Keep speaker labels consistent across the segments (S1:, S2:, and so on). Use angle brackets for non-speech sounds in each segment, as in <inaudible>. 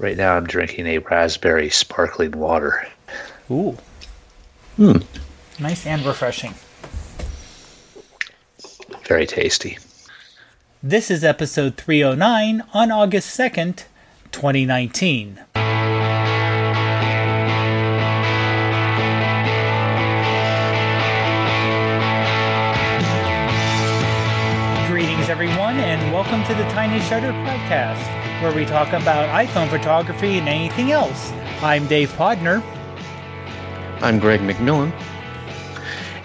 S1: Right now, I'm drinking a raspberry sparkling water.
S2: Ooh.
S3: Hmm.
S2: Nice and refreshing.
S1: Very tasty.
S2: This is episode 309 on August 2nd, 2019. Greetings, everyone, and welcome to the Tiny Shutter Podcast, where we talk about iPhone photography and anything else. I'm Dave Podner.
S3: I'm Greg McMillan.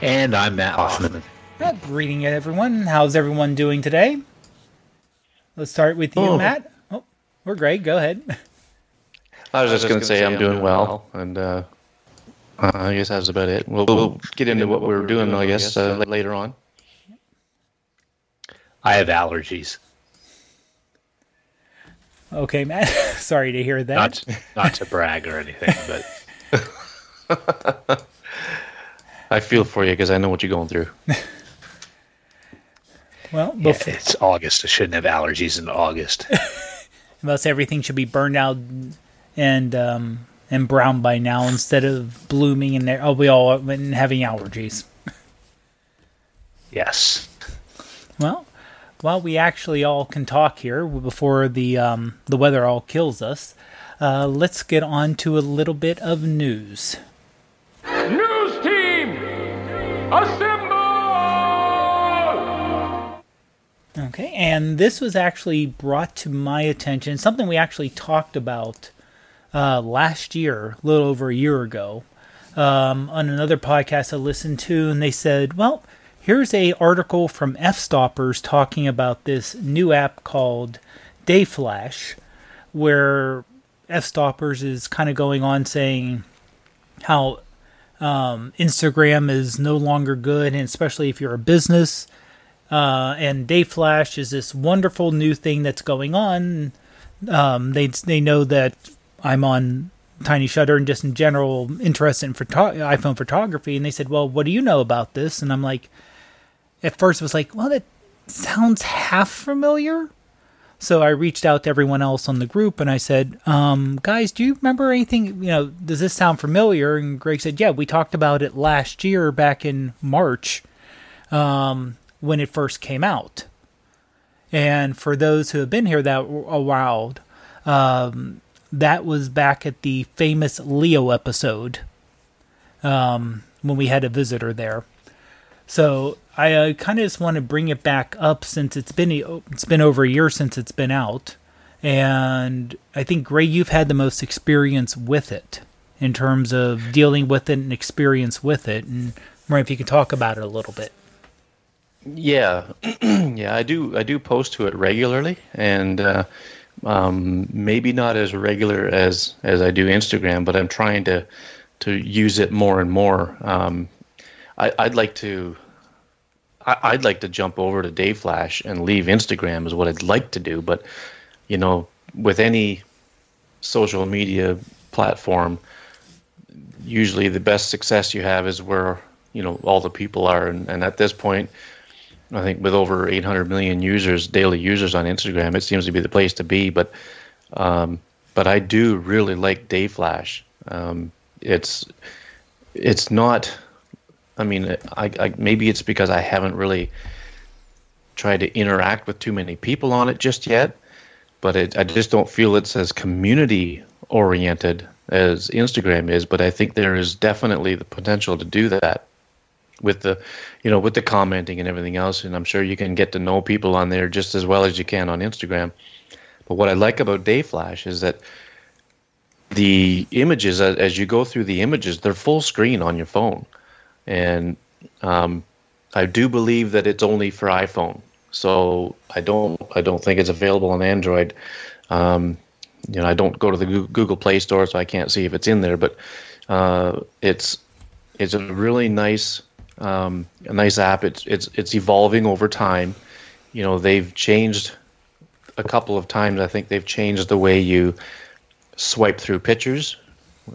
S1: And I'm Matt Hoffman.
S2: Good greeting, everyone. How's everyone doing today? Let's start with you,
S3: Oh.
S2: Matt. Oh, we're great. Go ahead.
S3: I was just going to say I'm doing well, and uh, uh, I guess that's about it. We'll, we'll get into what we were doing, I guess, uh, later on.
S1: I have allergies.
S2: Okay, Matt. <laughs> Sorry to hear that.
S1: Not not to brag or anything, but <laughs>
S3: I feel for you because I know what you're going through. <laughs>
S2: well,
S1: yeah, it's August. I shouldn't have allergies in August.
S2: unless everything should be burned out and um, and brown by now instead of blooming and there. oh, we all and having allergies.
S1: yes.
S2: Well, while we actually all can talk here before the um, the weather all kills us, uh, let's get on to a little bit of news.
S4: News team, assemble!
S2: Okay, and this was actually brought to my attention, something we actually talked about uh, last year, a little over a year ago, um, on another podcast I listened to, and they said, well, here's a article from F-Stoppers talking about this new app called Dayflash, where F-Stoppers is kind of going on saying how um, Instagram is no longer good, and especially if you're a business, uh, and Dayflash is this wonderful new thing that's going on. Um, they they know that I'm on Tiny Shutter and just in general interested in photo- iPhone photography, and they said, "Well, what do you know about this?" And I'm like, at first, it was like, "Well, that sounds half familiar." So I reached out to everyone else on the group and I said, um, "Guys, do you remember anything? You know, does this sound familiar?" And Greg said, "Yeah, we talked about it last year, back in March." Um, when it first came out. And for those who have been here that a while, um, that was back at the famous Leo episode um, when we had a visitor there. So I uh, kind of just want to bring it back up since it's been it's been over a year since it's been out, and I think Gray, you've had the most experience with it in terms of dealing with it and experience with it, and Ray, if you could talk about it a little bit.
S3: Yeah, <clears throat> yeah, I do. I do post to it regularly, and uh, um, maybe not as regular as as I do Instagram, but I'm trying to to use it more and more. Um, I, I'd like to. I, I'd like to jump over to Dayflash and leave Instagram is what I'd like to do, but you know, with any social media platform, usually the best success you have is where you know all the people are, and, and at this point. I think with over 800 million users, daily users on Instagram, it seems to be the place to be. But um, but I do really like Dayflash. Um, it's it's not. I mean, I, I maybe it's because I haven't really tried to interact with too many people on it just yet. But it, I just don't feel it's as community oriented as Instagram is. But I think there is definitely the potential to do that with the you know with the commenting and everything else and i'm sure you can get to know people on there just as well as you can on instagram but what i like about dayflash is that the images as, as you go through the images they're full screen on your phone and um, i do believe that it's only for iphone so i don't i don't think it's available on android um, you know i don't go to the google play store so i can't see if it's in there but uh, it's it's a really nice um, a nice app. It's it's it's evolving over time. You know, they've changed a couple of times. I think they've changed the way you swipe through pictures.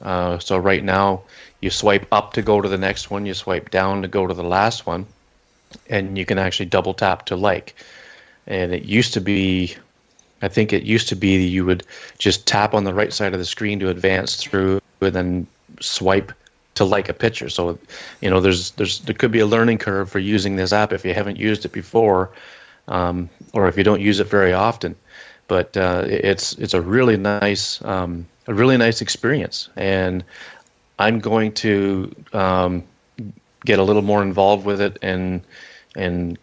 S3: Uh, so right now, you swipe up to go to the next one. You swipe down to go to the last one, and you can actually double tap to like. And it used to be I think it used to be that you would just tap on the right side of the screen to advance through, and then swipe to like a picture. So, you know, there's there's there could be a learning curve for using this app if you haven't used it before, um, or if you don't use it very often. But uh, it's it's a really nice um, a really nice experience, and I'm going to um, get a little more involved with it and and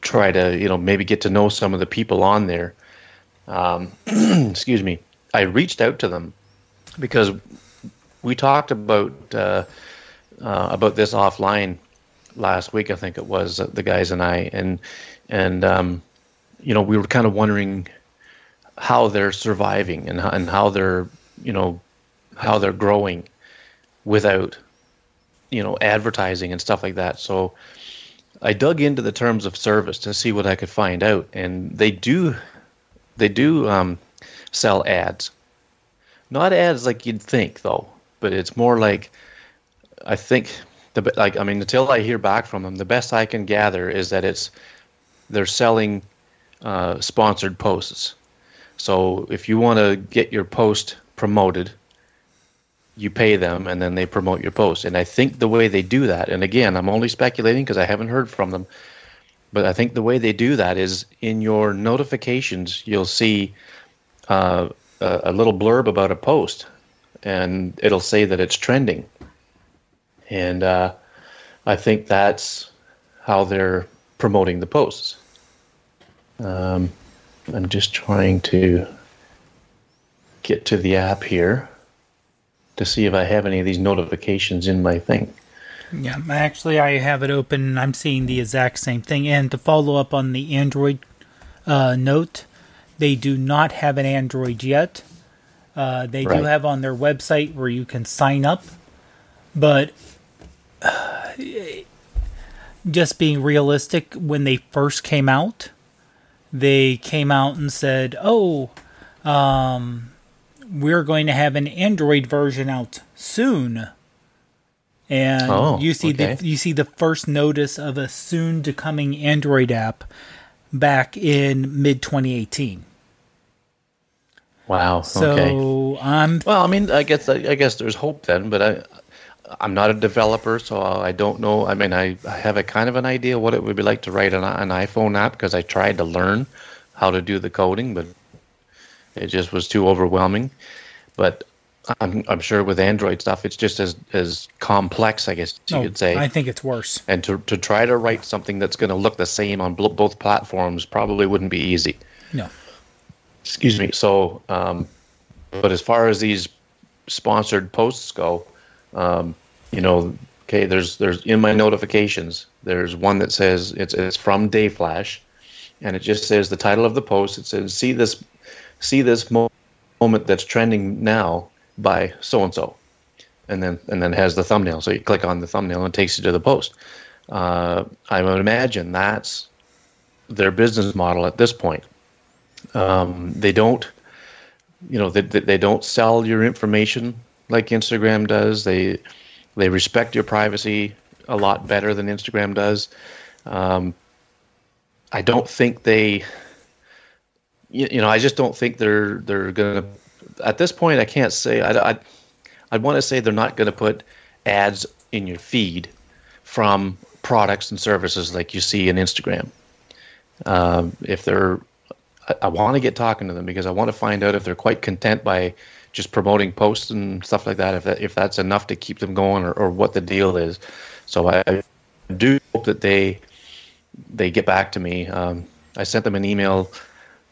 S3: try to you know maybe get to know some of the people on there. Um, <clears throat> excuse me. I reached out to them because we talked about uh, uh, about this offline last week. I think it was uh, the guys and I, and and um, you know we were kind of wondering how they're surviving and and how they're you know how they're growing without you know advertising and stuff like that. So I dug into the terms of service to see what I could find out, and they do they do um, sell ads. Not ads like you'd think though, but it's more like I think the like I mean until I hear back from them, the best I can gather is that it's they're selling uh, sponsored posts. So if you want to get your post promoted, you pay them and then they promote your post. And I think the way they do that, and again, I'm only speculating because I haven't heard from them, but I think the way they do that is in your notifications, you'll see uh, a, a little blurb about a post and it'll say that it's trending. And uh, I think that's how they're promoting the posts. Um, I'm just trying to get to the app here to see if I have any of these notifications in my thing.
S2: Yeah, actually, I have it open. I'm seeing the exact same thing. And to follow up on the Android uh, note, they do not have an Android yet. Uh, they
S3: Right.
S2: do have on their website where you can sign up, but uh, <sighs> just being realistic, when they first came out, they came out and said, "Oh, um, we're going to have an Android version out soon." And
S3: Oh,
S2: you see
S3: okay.
S2: the you see the first notice of a soon to coming Android app back in mid 2018.
S3: Wow.
S2: So
S3: okay.
S2: I'm
S3: Well, I mean, I guess I guess there's hope then, but I I'm not a developer, so I don't know. I mean, I, I have a kind of an idea what it would be like to write an, an iPhone app because I tried to learn how to do the coding, but it just was too overwhelming. But I'm I'm sure with Android stuff, it's just as as complex, I guess you
S2: oh,
S3: could say.
S2: I think it's worse.
S3: and to to try to write something that's going to look the same on bl- both platforms probably wouldn't be easy.
S2: No.
S3: Excuse me. So, um, but as far as these sponsored posts go, um, you know, okay, there's there's in my notifications, there's one that says it's it's from Dayflash, and it just says the title of the post. It says see this see this mo- moment that's trending now by so and so, and then and then has the thumbnail. So you click on the thumbnail and it takes you to the post. Uh, I would imagine that's their business model at this point. Um, they don't, you know, they, they don't sell your information like Instagram does. They they respect your privacy a lot better than Instagram does. Um, I don't think they, you, you know, I just don't think they're they're gonna. At this point, I can't say. I I I'd want to say they're not to put ads in your feed from products and services like you see in Instagram. Um, if they're, I, I want to get talking to them because I want to find out if they're quite content by just promoting posts and stuff like that. If that if that's enough to keep them going, or, or what the deal is. So I, I do hope that they they get back to me. Um, I sent them an email.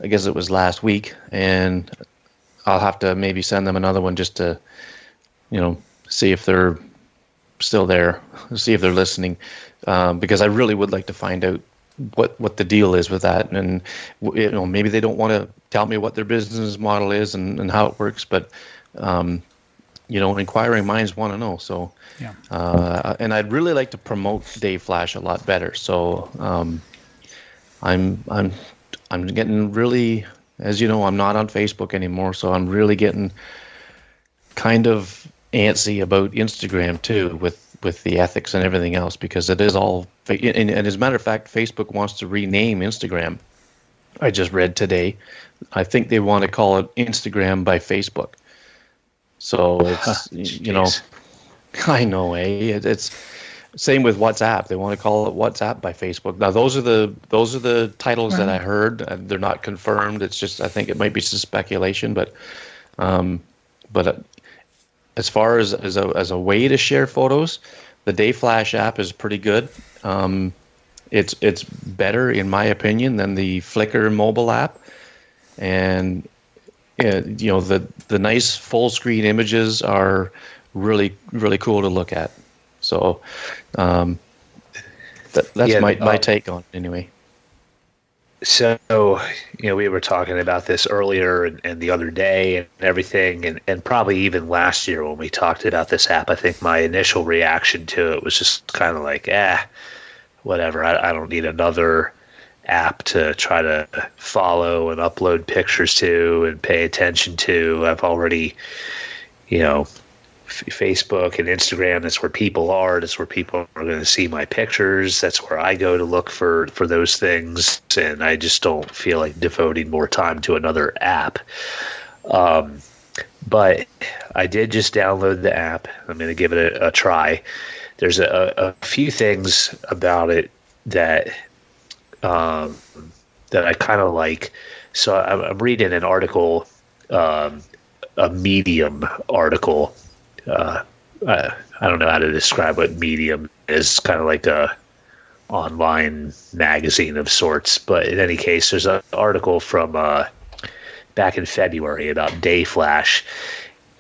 S3: I guess it was last week, and I'll have to maybe send them another one just to, you know, see if they're still there, <laughs> see if they're listening, um, because I really would like to find out what what the deal is with that, and you know, maybe they don't want to tell me what their business model is and, and how it works, but um, you know, inquiring minds want to know. So,
S2: Yeah.
S3: uh, and I'd really like to promote Dayflash a lot better. So, um, I'm I'm I'm getting really, as you know, I'm not on Facebook anymore, so I'm really getting kind of antsy about Instagram too, with with the ethics and everything else, because it is all. And, and as a matter of fact, Facebook wants to rename Instagram I just read today. I think they want to call it Instagram by Facebook. So it's <laughs> you know, I know, eh? It, it's same with WhatsApp. They want to call it WhatsApp by Facebook. Now those are the those are the titles that I heard. They're not confirmed. It's just I think it might be some speculation, but um, but uh, as far as as a as a way to share photos, the Day Flash app is pretty good. Um, it's it's better in my opinion than the Flickr mobile app, and you know the the nice full screen images are really really cool to look at. So um, that, that's
S1: Yeah,
S3: my, my
S1: uh,
S3: take on it anyway.
S1: So, you know, we were talking about this earlier and, and the other day and everything, and, and probably even last year when we talked about this app. I think my initial reaction to it was just kind of like, eh, whatever. I, I don't need another app to try to follow and upload pictures to and pay attention to. I've already, you know, F- Facebook and Instagram. That's where people are. That's where people are going to see my pictures. That's where I go to look for for those things. And I just don't feel like devoting more time to another app. Um, but I did just download the app. I'm going to give it a, a try. There's a, a few things about it that um, that I kind of like. So I'm, I'm reading an article, um, a Medium article uh, uh, I don't know how to describe what Medium is. Kind of like a online magazine of sorts. But in any case, there's an article from uh, back in February about Day Flash,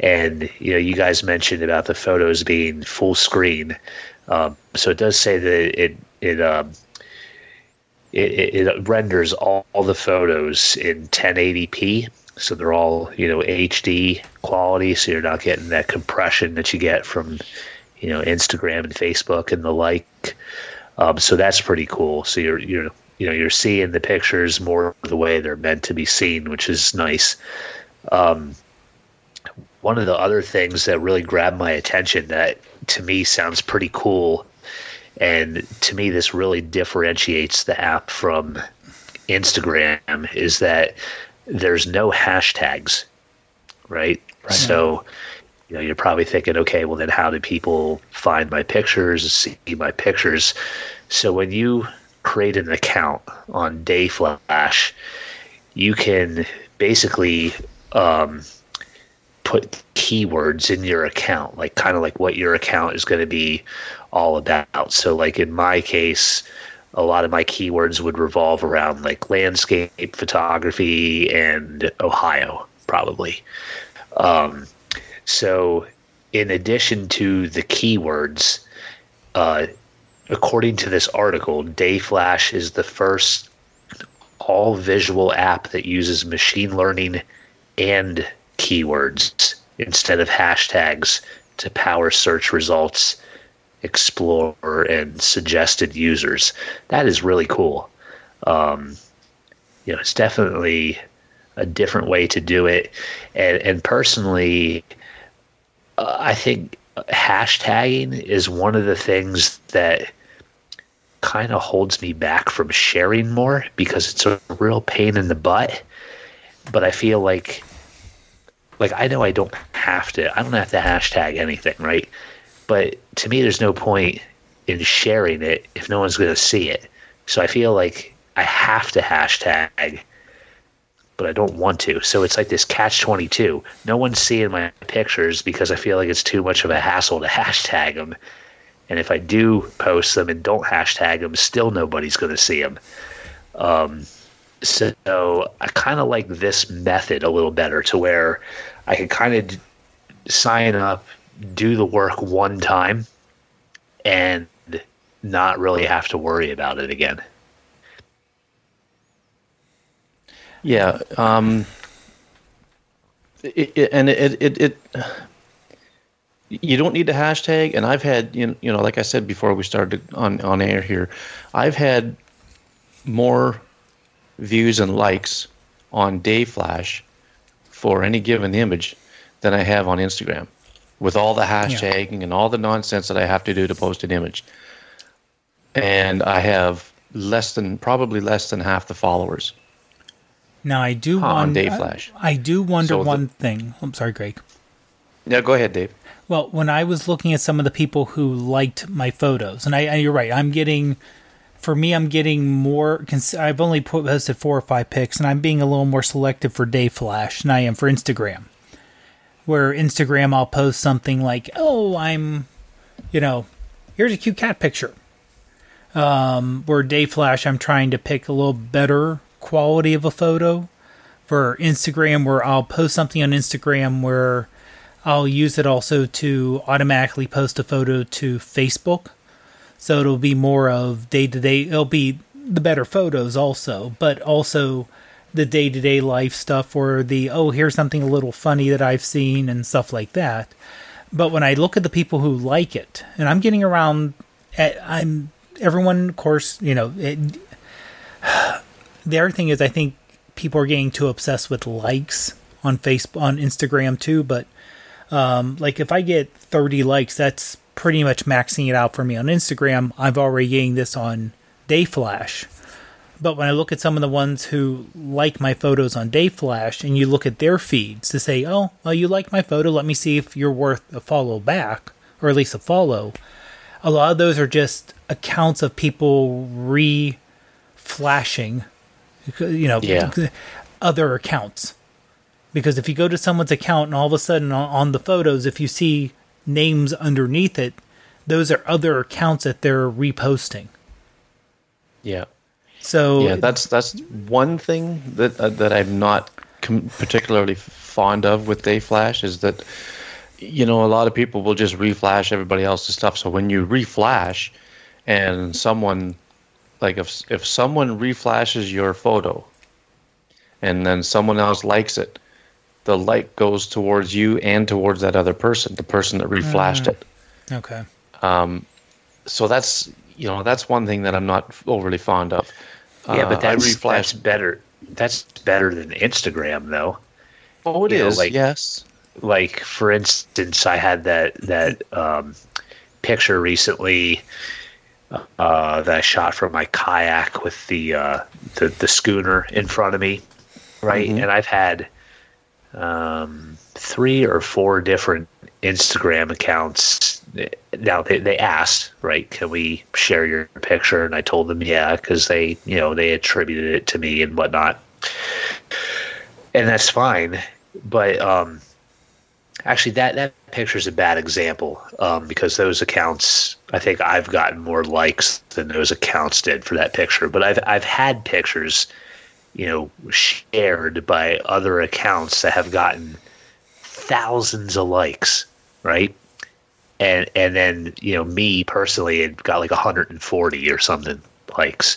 S1: and you know, you guys mentioned about the photos being full screen. Um, so it does say that it it um, it, it, renders all the photos in 1080p so they're all you know HD quality, so you're not getting that compression that you get from you know Instagram and Facebook and the like. Um, so that's pretty cool. So you're you're you know you're seeing the pictures more the way they're meant to be seen, which is nice. Um, one of the other things that really grabbed my attention that to me sounds pretty cool, and to me this really differentiates the app from Instagram is that there's no hashtags, right? So, you know, you're probably thinking, okay, well, then how do people find my pictures, see my pictures? So when you create an account on Dayflash, you can basically um, put keywords in your account, like kind of like what your account is going to be all about. So, like in my case, a lot of my keywords would revolve around like landscape photography and Ohio, probably. Um, so, in addition to the keywords, uh, according to this article, Dayflash is the first all visual app that uses machine learning and keywords instead of hashtags to power search results explore and suggested users. That is really cool. Um, you know, it's definitely a different way to do it. And, and personally, uh, I think hashtagging is one of the things that kind of holds me back from sharing more because it's a real pain in the butt. But I feel like, like I know I don't have to. I don't have to hashtag anything, right? But to me, there's no point in sharing it if no one's going to see it. So I feel like I have to hashtag, but I don't want to. So it's like this catch 22. No one's seeing my pictures because I feel like it's too much of a hassle to <laughs> hashtag them. And if I do post them and don't hashtag them, still nobody's going to see them. Um, so I kind of like this method a little better to where I can kind of sign up, do the work one time, and not really have to worry about it again.
S3: Yeah, um, it, it, and it, it it you don't need a hashtag. And I've had you know, you know, like I said before we started on on air here, I've had more views and likes on Dayflash for any given image than I have on Instagram, with all the hashtagging and all the nonsense that I have to do to post an image. And I have less than probably less than half the followers
S2: Now I do
S3: Huh, on
S2: wonder.
S3: Day Flash.
S2: I, I do wonder
S3: So the-
S2: one thing. I'm sorry, Greg.
S3: Yeah, go ahead, Dave.
S2: Well, when I was looking at some of the people who liked my photos, and I, and you're right, I'm getting, for me, I'm getting more. I've only posted four or five pics, and I'm being a little more selective for Day Flash than I am for Instagram. Where Instagram, I'll post something like, "Oh, I'm, you know, here's a cute cat picture." Um, where Day Flash, I'm trying to pick a little better quality of a photo. For Instagram, where I'll post something on Instagram where I'll use it also to automatically post a photo to Facebook. So it'll be more of day to day. It'll be the better photos also, but also the day to day life stuff or the, oh, here's something a little funny that I've seen and stuff like that. But when I look at the people who like it, and I'm getting around, at, I'm everyone, of course, you know, it, <sighs> the other thing is I think people are getting too obsessed with likes on Facebook, on Instagram too. But um, like if I get 30 likes, that's pretty much maxing it out for me on Instagram. I've already getting this on Dayflash. But when I look at some of the ones who like my photos on Dayflash and you look at their feeds to say, oh, well, you like my photo, let me see if you're worth a follow back, or at least a follow. A lot of those are just accounts of people re flashing, you know,
S3: Yeah.
S2: other accounts. Because if you go to someone's account and all of a sudden on, on the photos, if you see names underneath it, those are other accounts that they're reposting.
S3: Yeah.
S2: So
S3: yeah, that's that's one thing that uh, that I'm not com- particularly fond of with Day Flash is that you know a lot of people will just reflash everybody else's stuff. So when you reflash and someone like if if someone reflashes your photo and then someone else likes it, the like goes towards you and towards that other person, the person that reflashed it
S2: okay.
S3: Um, so that's you know that's one thing that I'm not overly fond of.
S1: Yeah,
S3: Uh,
S1: but
S3: I
S1: that's,
S3: reflash.
S1: that's better. That's better than Instagram, though.
S3: oh, it
S1: you know, like-
S3: yes.
S1: Like for instance, I had that that um, picture recently uh, that I shot from my kayak with the uh, the, the schooner in front of me, right? And I've had um, three or four different Instagram accounts. Now they, they asked, right? Can we share your picture? And I told them, yeah, because they, you know, they attributed it to me and whatnot, and that's fine. But um, actually, that that picture is a bad example um, because those accounts, I think I've gotten more likes than those accounts did for that picture. But I've I've had pictures, you know, shared by other accounts that have gotten thousands of likes, right? And and then you know me personally it got like 140 or something likes.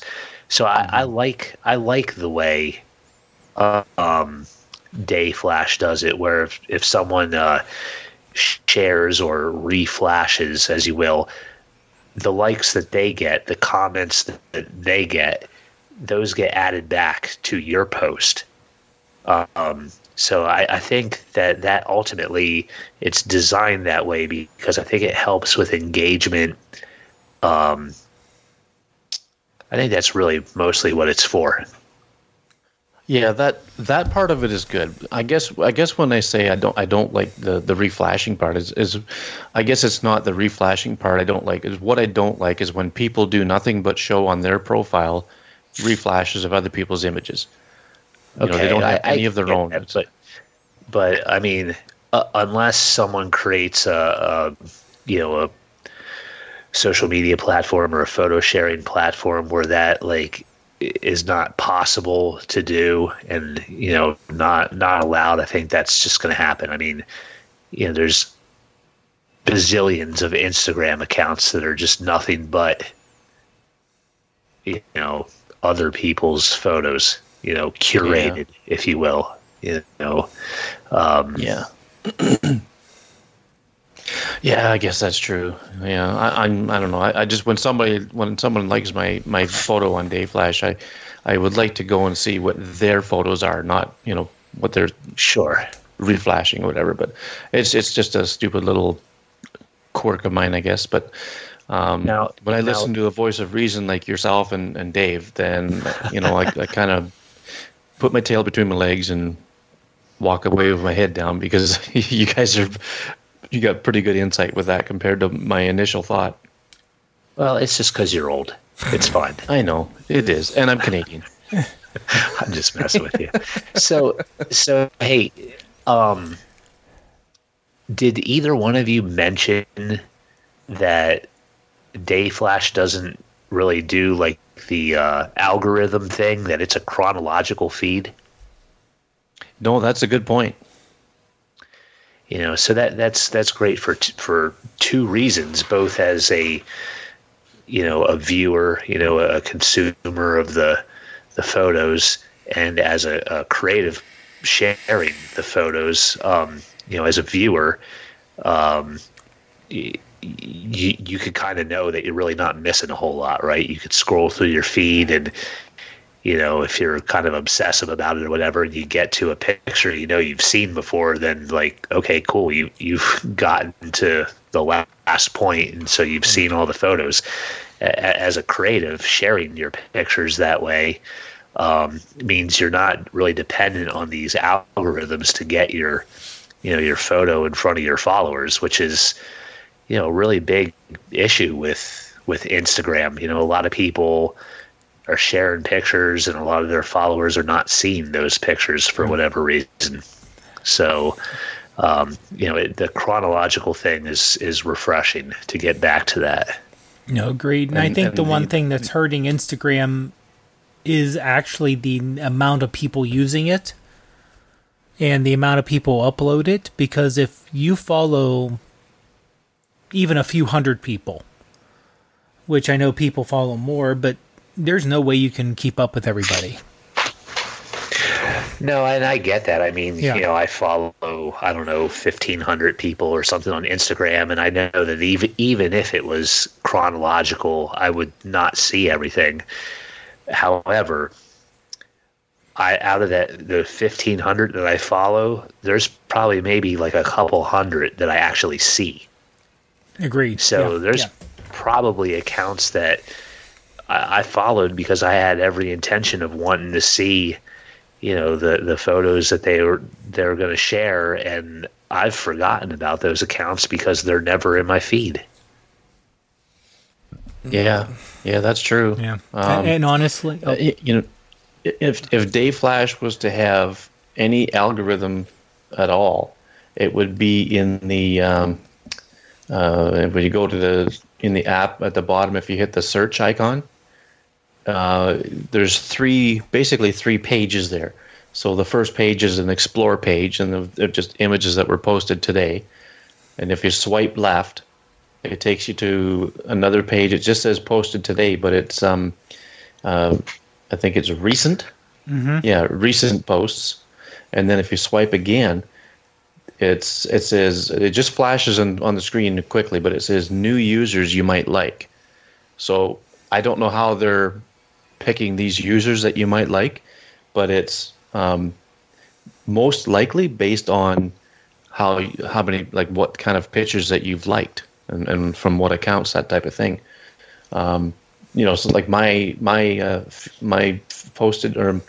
S1: So I, I like I like the way uh, um, Day Flash does it, where if, if someone uh, shares or reflashes, as you will, the likes that they get, the comments that they get, those get added back to your post. Um, so I, I think that that ultimately it's designed that way because I think it helps with engagement. Um, I think that's really mostly what it's for.
S3: Yeah, that that part of it is good. I guess I guess when I say I don't I don't like the the reflashing part is is I guess it's not the reflashing part I don't like is what I don't like is when people do nothing but show on their profile reflashes of other people's images. You know, they don't have any of their own.
S1: but but I mean, uh, unless someone creates a, a you know a social media platform or a photo sharing platform where that like is not possible to do and you know not not allowed, I think that's just going to happen. I mean, you know, there's bazillions of Instagram accounts that are just nothing but you know other people's photos you know curated if you will you know um
S3: Yeah. <clears throat> yeah, I guess that's true. Yeah, I, I'm. I don't know. I, I just when somebody when someone likes my my photo on Dayflash, I I would like to go and see what their photos are, not you know what they're
S1: sure
S3: reflashing or whatever. But it's it's just a stupid little quirk of mine, I guess. But um,
S1: Now-
S3: when I
S1: now-
S3: listen to a voice of reason like yourself and, and Dave, then you know I, I kind of put my tail between my legs and walk away with my head down because <laughs> you guys are you got pretty good insight with that compared to my initial thought.
S1: Well, it's just because you're old. It's fine. <laughs>
S3: I know it is, and I'm Canadian. <laughs>
S1: I'm just messing with you. So, so hey, um, did either one of you mention that Day Flash doesn't really do like the uh, algorithm thing? That it's a chronological feed.
S3: No, that's a good point.
S1: You know, so that that's that's great for t- for two reasons, both as a you know a viewer, you know, a consumer of the the photos, and as a, a creative sharing the photos. Um, you know, as a viewer, um, you, you could kind of know that you're really not missing a whole lot, right? You could scroll through your feed and you know, if you're kind of obsessive about it or whatever, and you get to a picture you know you've seen before, then like, okay, cool, you you've gotten to the last point, and so you've seen all the photos. As a creative, sharing your pictures that way um, means you're not really dependent on these algorithms to get your, you know, your photo in front of your followers, which is, you know, really big issue with with Instagram. You know, a lot of people are sharing pictures, and a lot of their followers are not seeing those pictures for mm-hmm. whatever reason. So, um, you know, it, the chronological thing is is refreshing to get back to that.
S2: No, agreed. And, and I think and the, the one thing that's hurting Instagram is actually the amount of people using it and the amount of people upload it. Because if you follow even a few hundred people, which I know people follow more, but there's no way you can keep up with everybody.
S1: No, and I get that. I mean, yeah. you know, I follow I don't know fifteen hundred people or something on Instagram, and I know that even even if it was chronological, I would not see everything. However, I out of that the fifteen hundred that I follow, there's probably maybe like a couple hundred that I actually see.
S2: Agreed.
S1: So
S2: yeah.
S1: there's
S2: yeah.
S1: probably accounts that I, I followed because I had every intention of wanting to see, you know, the the photos that they were they're going to share, and I've forgotten about those accounts because they're never in my feed.
S3: Yeah, yeah, that's true.
S2: Yeah, um, and honestly,
S3: oh. you know, if if Day Flash was to have any algorithm at all, it would be in the um, uh, when you go to the in the app at the bottom. If you hit the search icon, uh, there's three, basically three pages there. So the first page is an explore page, and they're just images that were posted today. And if you swipe left, it takes you to another page. It just says posted today, but it's um, uh, I think it's recent. Mm-hmm. Yeah, recent posts. And then if you swipe again, it's it says it just flashes on, on the screen quickly, but it says new users you might like. So I don't know how they're picking these users that you might like, but it's um, most likely based on how how many like what kind of pictures that you've liked and, and from what accounts that type of thing. Um, you know, so like my my uh, my posted or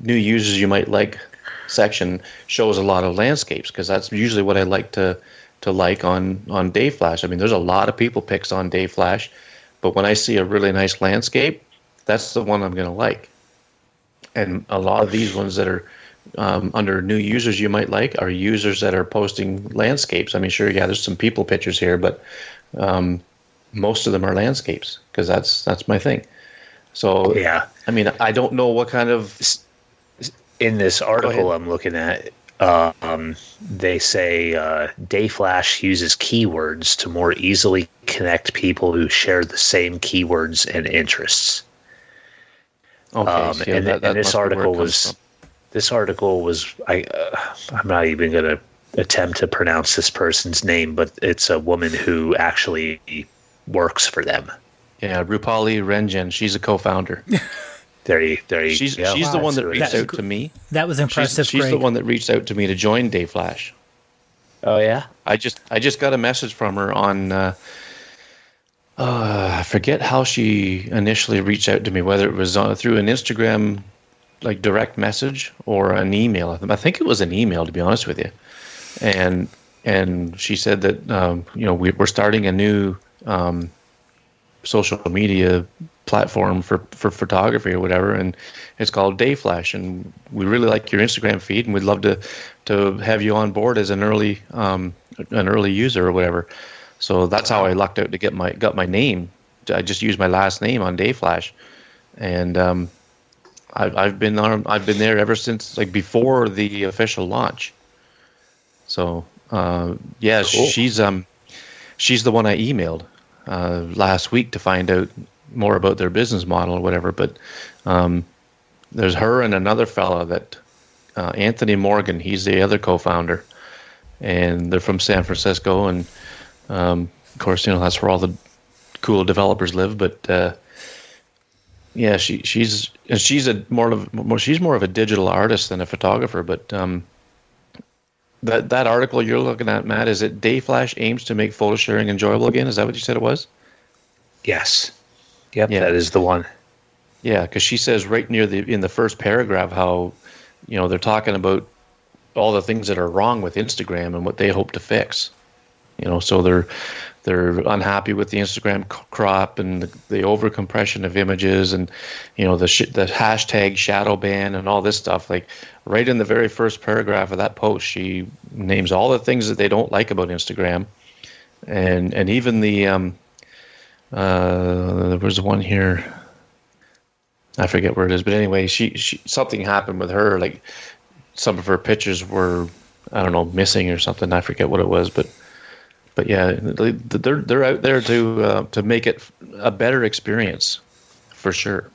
S3: new users you might like section shows a lot of landscapes because that's usually what I like to to like on on Day Flash. I mean, there's a lot of people picks on Day Flash, but when I see a really nice landscape, that's the one I'm going to like. And a lot of these ones that are um, under new users you might like are users that are posting landscapes. I mean, sure, yeah, there's some people pictures here, but um, most of them are landscapes because that's that's my thing. So
S1: yeah,
S3: I mean, I don't know what kind of.
S1: In this article I'm looking at, um, they say uh, Dayflash uses keywords to more easily connect people who share the same keywords and interests. Okay, um, so and, that, that and, this article was this article was I uh, I'm not even going to attempt to pronounce this person's name, but it's a woman who actually works for them.
S3: Yeah, Rupali Ranjan. She's a co-founder. <laughs>
S1: there you, there you
S3: she's, go. She's wow, the one that reached out to me.
S2: That was impressive.
S3: She's, she's the one that reached out to me to join Day Flash.
S1: Oh yeah.
S3: I just I just got a message from her on. Uh, uh, I forget how she initially reached out to me, whether it was on, through an Instagram like direct message or an email. I think it was an email, to be honest with you. And and she said that um, you know we, are starting a new um, social media platform for, for photography or whatever, and it's called Dayflash, and we really like your Instagram feed, and we'd love to to have you on board as an early um, an early user or whatever. So that's how I lucked out to get my got my name. I just used my last name on Dayflash, and um, I've I've been on I've been there ever since like before the official launch. So uh, yeah, cool. she's um she's the one I emailed uh, last week to find out more about their business model or whatever. But um, there's her and another fellow that uh, Anthony Morgan. He's the other co-founder, and they're from San Francisco. And um, of course, you know that's where all the cool developers live. But uh, yeah, she she's she's a more of more, she's more of a digital artist than a photographer. But um, that that article you're looking at, Matt, is it Dayflash aims to make photo sharing enjoyable again? Is that what you said it was?
S1: Yes. Yep, yeah. that is the one.
S3: Yeah, because she says right near the in the first paragraph how, you know, they're talking about all the things that are wrong with Instagram and what they hope to fix. You know, so they're they're unhappy with the Instagram crop and the, the over compression of images and you know the sh- the hashtag shadow ban and all this stuff. Like right in the very first paragraph of that post, she names all the things that they don't like about Instagram, and and even the um, uh, there was one here. I forget where it is, but anyway, she, she something happened with her. Like some of her pictures were, I don't know, missing or something. I forget what it was, but but yeah, they're they're out there to uh, to make it a better experience, for sure.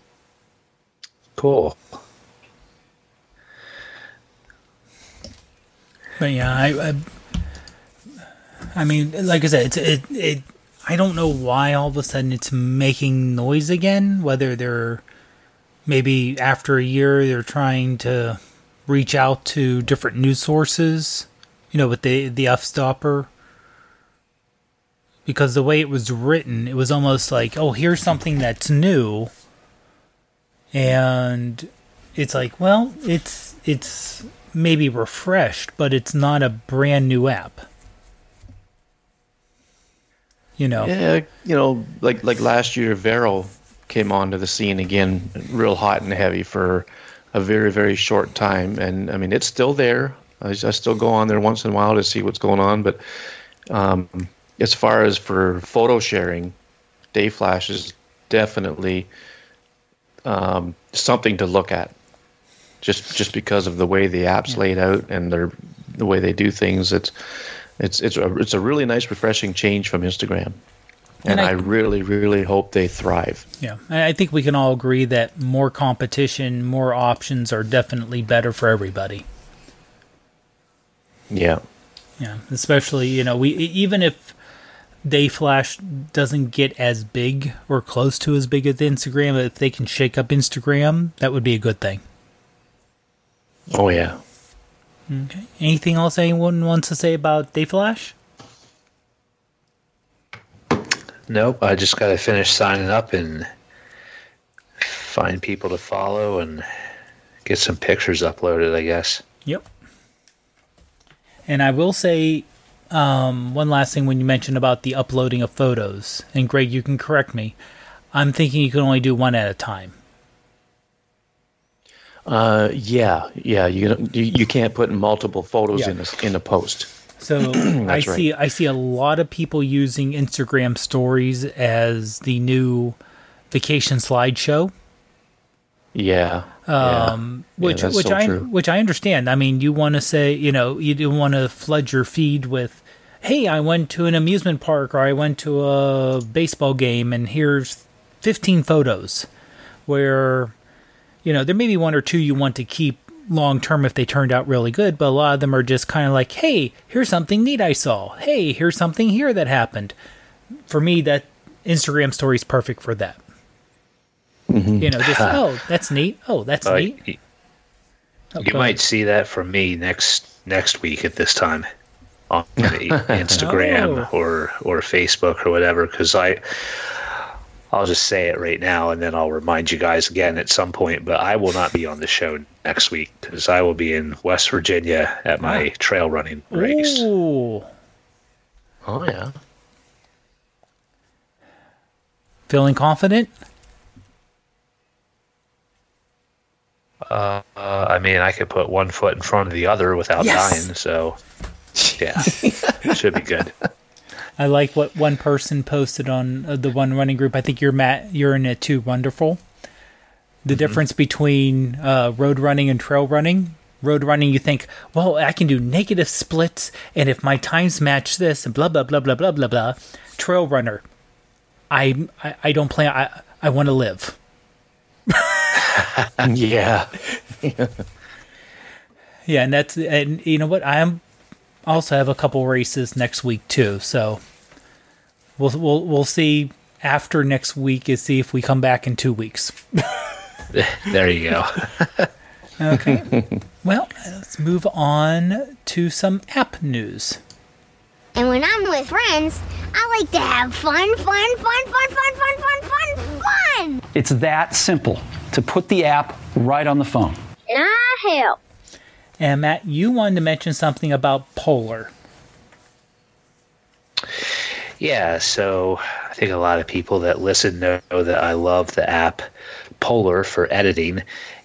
S1: Cool.
S2: But yeah, I, I, I mean, like I said, it's it it. I don't know why all of a sudden it's making noise again. Whether they're maybe after a year they're trying to reach out to different news sources, you know, with the the f stopper because the way it was written, it was almost like, oh, here's something that's new, and it's like, well, it's it's maybe refreshed, but it's not a brand new app. You know.
S3: Yeah, you know, like like last year, Vero came onto the scene again, real hot and heavy for a very very short time, and I mean it's still there. I, I still go on there once in a while to see what's going on, but um, as far as for photo sharing, Dayflash is definitely um, something to look at. Just just because of the way the app's laid out and their the way they do things, it's it's it's a it's a really nice, refreshing change from Instagram. And, and I, I, really, really hope they thrive.
S2: Yeah, I think we can all agree that more competition, more options are definitely better for everybody.
S3: Yeah,
S2: yeah, especially you know we even if Dayflash doesn't get as big or close to as big as Instagram, if they can shake up Instagram, that would be a good thing.
S3: Oh yeah.
S2: Okay. Anything else anyone wants to say about Dayflash?
S1: Nope. I just got to finish signing up and find people to follow and get some pictures uploaded. I guess.
S2: Yep. And I will say um, one last thing when you mentioned about the uploading of photos, and Greg, you can correct me. I'm thinking you can only do one at a time.
S3: Uh, yeah, yeah. You you can't put multiple photos yeah. in a in a post.
S2: So <clears throat> I see right. I see a lot of people using Instagram stories as the new vacation slideshow.
S3: Yeah.
S2: Um, yeah. which yeah, which I true. which I understand. I mean, you want to say you know you do want to flood your feed with hey, I went to an amusement park or I went to a baseball game and here's 15 photos where, you know, there may be one or two you want to keep long term if they turned out really good, but a lot of them are just kind of like, hey, here's something neat I saw. Hey, here's something here that happened. For me, that Instagram story is perfect for that. Mm-hmm. You know, just, <laughs> oh, that's neat. Oh, that's uh, neat.
S1: You, oh, you might see that from me next next week at this time on <laughs> Instagram oh. or or Facebook or whatever because I I'll just say it right now, and then I'll remind you guys again at some point. But I will not be on the show next week because I will be in West Virginia at my trail running race.
S2: Ooh.
S3: Oh yeah.
S2: Feeling confident?
S1: Uh, I mean, I could put one foot in front of the other without
S2: Yes.
S1: dying, so yeah, <laughs> should be good.
S2: I like what one person posted on uh, the one running group. I think you're Matt. You're in it too. Wonderful. The difference between uh, road running and trail running. Road running, you think, well, I can do negative splits, and if my times match this, and blah blah blah blah blah blah blah. Trail runner, I I, I don't plan. I I want to live. <laughs>
S3: yeah. <laughs>
S2: Yeah, and that's and you know what? I am also have a couple races next week too. So we'll we'll we'll see after next week is see if we come back in two weeks. <laughs>
S1: There you go.
S2: Okay. <laughs> well, let's move on to some app news.
S5: And when I'm with friends, I like to have fun, fun, fun, fun, fun, fun, fun, fun, fun.
S6: It's that simple to put the app right on the phone.
S5: And I help.
S2: And Matt, you wanted to mention something about Polarr.
S1: Yeah, so I think a lot of people that listen know that I love the app Polarr for editing.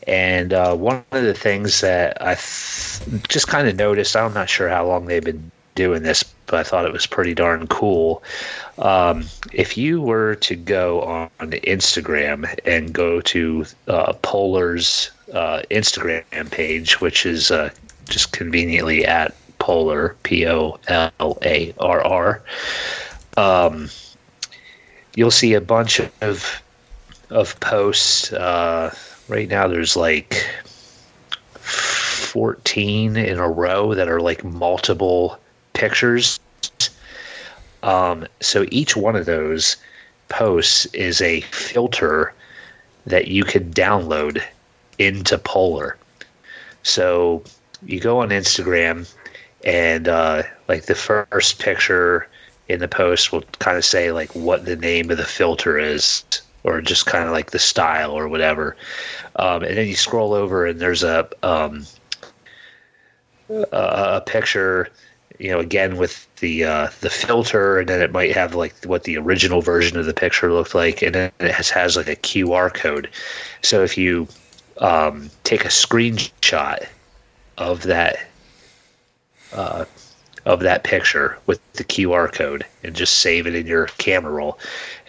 S1: And uh, one of the things that I th- just kind of noticed, I'm not sure how long they've been doing this, but I thought it was pretty darn cool. Um, if you were to go on Instagram and go to uh, Polarr's uh, Instagram page, which is uh, just conveniently at Polarr, P O L A R R, um, you'll see a bunch of of posts. Uh, right now, there's like 14 in a row that are like multiple pictures. Um, so each one of those posts is a filter that you could download into Polarr. So you go on Instagram, and uh, like the first picture in the post will kind of say like what the name of the filter is, or just kind of like the style or whatever. Um, and then you scroll over, and there's a um, a, picture you know, again with the uh, the filter, and then it might have like what the original version of the picture looked like, and then it has, has like a QR code. So if you um, take a screenshot of that uh, of that picture with the QR code and just save it in your camera roll,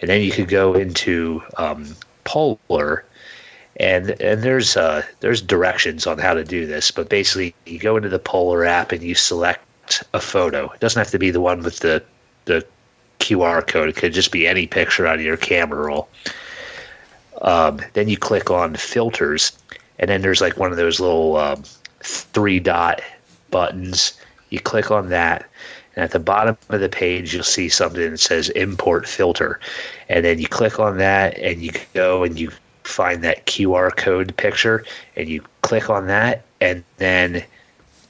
S1: and then you could go into um, Polarr. And and there's uh, there's directions on how to do this, but basically you go into the Polarr app and you select a photo. It doesn't have to be the one with the the QR code. It could just be any picture out of your camera roll. Um, then you click on filters, and then there's like one of those little um, three dot buttons. You click on that, and at the bottom of the page, you'll see something that says import filter. And then you click on that, and you go and you find that QR code picture, and you click on that, and then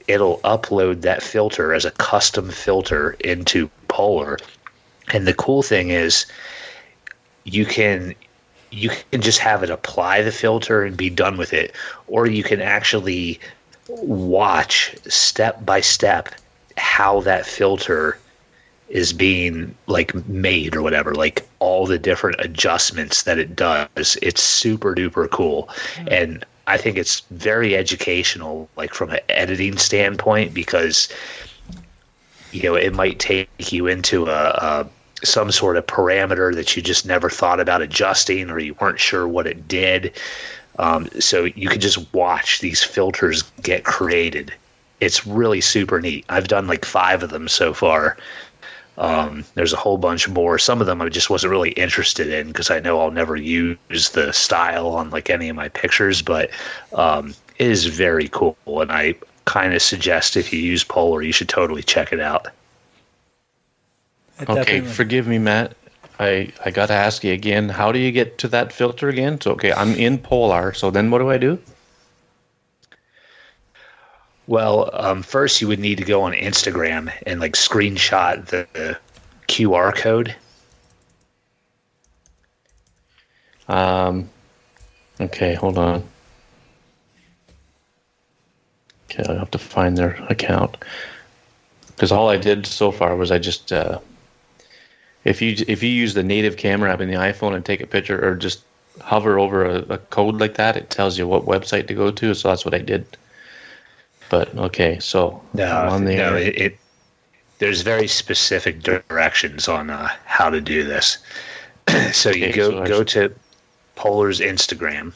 S1: it'll upload that filter as a custom filter into Polarr. And the cool thing is you can you can just have it apply the filter and be done with it or you can actually watch step by step how that filter is being like made or whatever like all the different adjustments that it does. It's super duper cool. Mm. And i think it's very educational like from an editing standpoint because you know it might take you into a, a some sort of parameter that you just never thought about adjusting or you weren't sure what it did. Um, so you could just watch these filters get created. It's really super neat. I've done like five of them so far. Um, there's a whole bunch more. Some of them i just wasn't really interested in because i know i'll never use the style on like any of my pictures but um, it is very cool and i kind of suggest if you use Polarr you should totally check it out
S3: Okay,
S2: Definitely.
S3: forgive me, Matt. I I gotta ask you again. How do you get to that filter again? So okay, I'm in Polarr. So then what do I do?
S1: Well, um, first you would need to go on Instagram and like screenshot the, the QR code,
S3: Um, okay, hold on. Okay, I'll have to find their account because all I did so far was I just uh, if you if you use the native camera app in the iPhone and take a picture or just hover over a, a code like that, it tells you what website to go to. So that's what I did. But okay, so
S1: No,
S3: there.
S1: no, it, it there's very specific directions on uh, how to do this. <clears throat> so you go
S3: so
S1: go to Polarr's Instagram,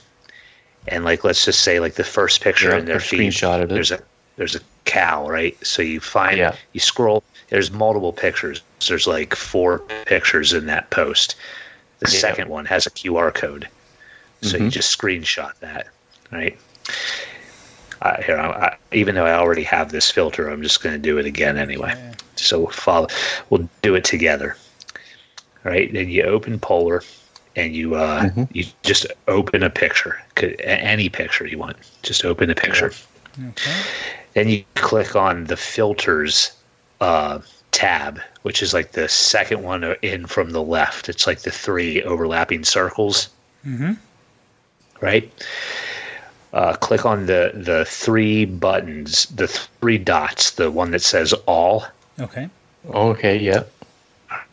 S1: and like let's just say like the first picture
S3: Yeah,
S1: in their feed,
S3: it.
S1: there's a there's a cow, right? So you find
S3: Yeah.
S1: you scroll. There's multiple pictures. There's like four pictures in that post. The
S3: Yeah.
S1: second one has a QR code, so you
S3: Mhm.
S1: just screenshot that, right? Uh, here, I, I, even though I already have this filter, I'm just going to do it again anyway. So follow, we'll do it together. All right. Then you open Polarr, and you uh,
S3: Mhm.
S1: you just open a picture, Could- any picture you want. Just open a picture.
S2: Okay.
S1: Then you click on the filters uh, tab, which is like the second one in from the left. It's like the three overlapping circles.
S2: Mm-hmm.
S1: right? Uh, click on the the three buttons, the three dots, the one that says all,
S2: Okay.
S3: okay, yeah.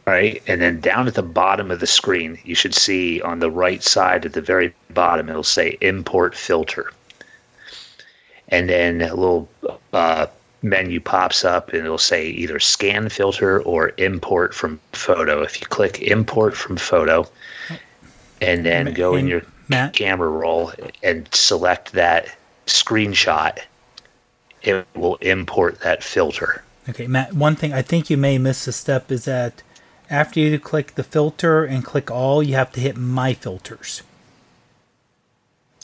S1: right? And then down at the bottom of the screen, you should see on the right side at the very bottom, it'll say import filter. And then a little uh, menu pops up and it'll say either scan filter or import from photo. If you click import from photo and then go in your
S2: Matt?
S1: camera roll and select that screenshot, it will import that filter.
S2: Okay, Matt. One thing I think you may miss a step is that after you click the filter and click all, you have to hit my filters.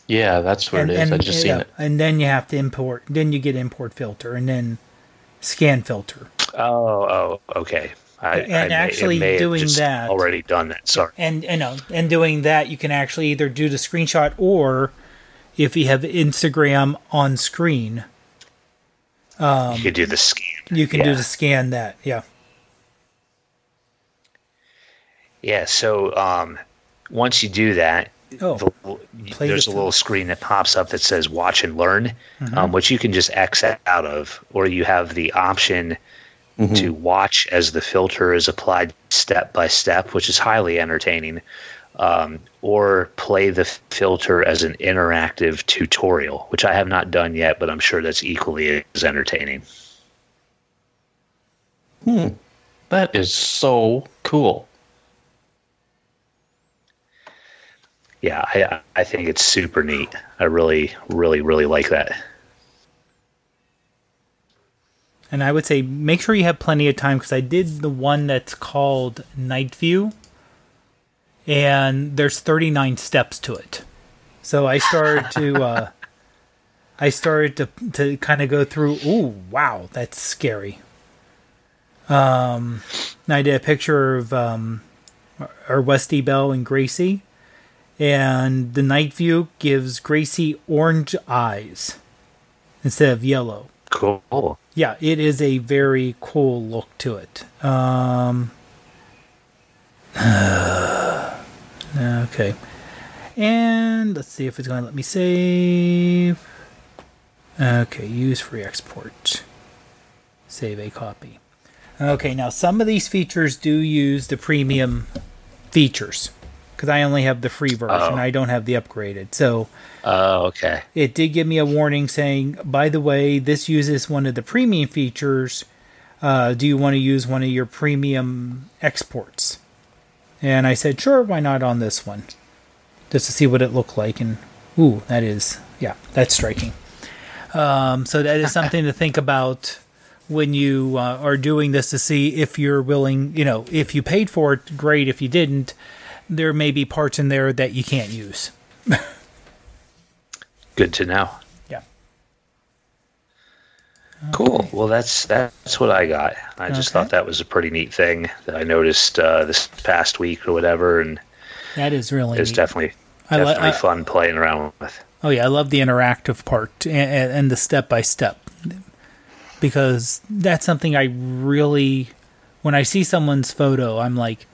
S3: Yeah, that's where it is. I just seen
S2: yeah,
S3: it.
S2: and then you have to import. Then you get import filter, and then scan filter.
S1: Oh, oh, okay. I,
S2: And
S1: I may- it
S2: actually
S1: may have
S2: doing
S1: just
S2: that-
S1: already done that. Sorry.
S2: And you know, and doing that, you can actually either do the screenshot or if you have Instagram on screen,
S1: you can do the scan.
S2: you can do the scan that. Yeah.
S1: Yeah. So um, once you do that,
S2: Oh,
S1: the, there's
S2: the
S1: a little screen that pops up that says "Watch and Learn,"
S2: Mm-hmm.
S1: um, which you can just X out of, or you have the option to watch as the filter is applied step by step, which is highly entertaining. Um, or play the filter as an interactive tutorial, which I have not done yet, but I'm sure that's equally as entertaining.
S3: That is so cool.
S1: Yeah, I I think it's super neat. I really, really, really like that.
S2: And I would say make sure you have plenty of time because I did the one that's called Night View, and there's 39 steps to it. So I started to, <laughs> uh, I started to to kind of go through. Ooh, wow, that's scary. Um, and I did a picture of um, our Westy Bell and Gracie, and the night view gives Gracie orange eyes instead of yellow.
S1: Cool.
S2: Yeah, it is a very cool look to it. Um, <sighs> okay. And let's see if it's going to let me save. Okay, use free export. Save a copy. Okay, now some of these features do use the premium features because I only have the free version.
S1: Oh.
S2: I don't have the upgraded. So
S1: Oh, okay.
S2: it did give me a warning saying, by the way, this uses one of the premium features. Uh, do you want to use one of your premium exports? And I said, sure, why not on this one? Just to see what it looked like. And, ooh, that is, yeah, that's striking. Um, so that is something to think about when you uh, are doing this to see if you're willing, you know, if you paid for it, great. If you didn't, there may be parts in there that you can't use. <laughs>
S1: Good to know.
S2: Yeah.
S1: Cool. Well, that's that's what I got. I just thought that was a pretty neat thing that I noticed uh, this past week or whatever, and
S2: That is really
S1: it's
S2: neat.
S1: definitely
S2: I
S1: definitely
S2: I-
S1: fun playing around with.
S2: Oh yeah, I love the interactive part and, and, and the step by step because that's something I really, when I see someone's photo, I'm like,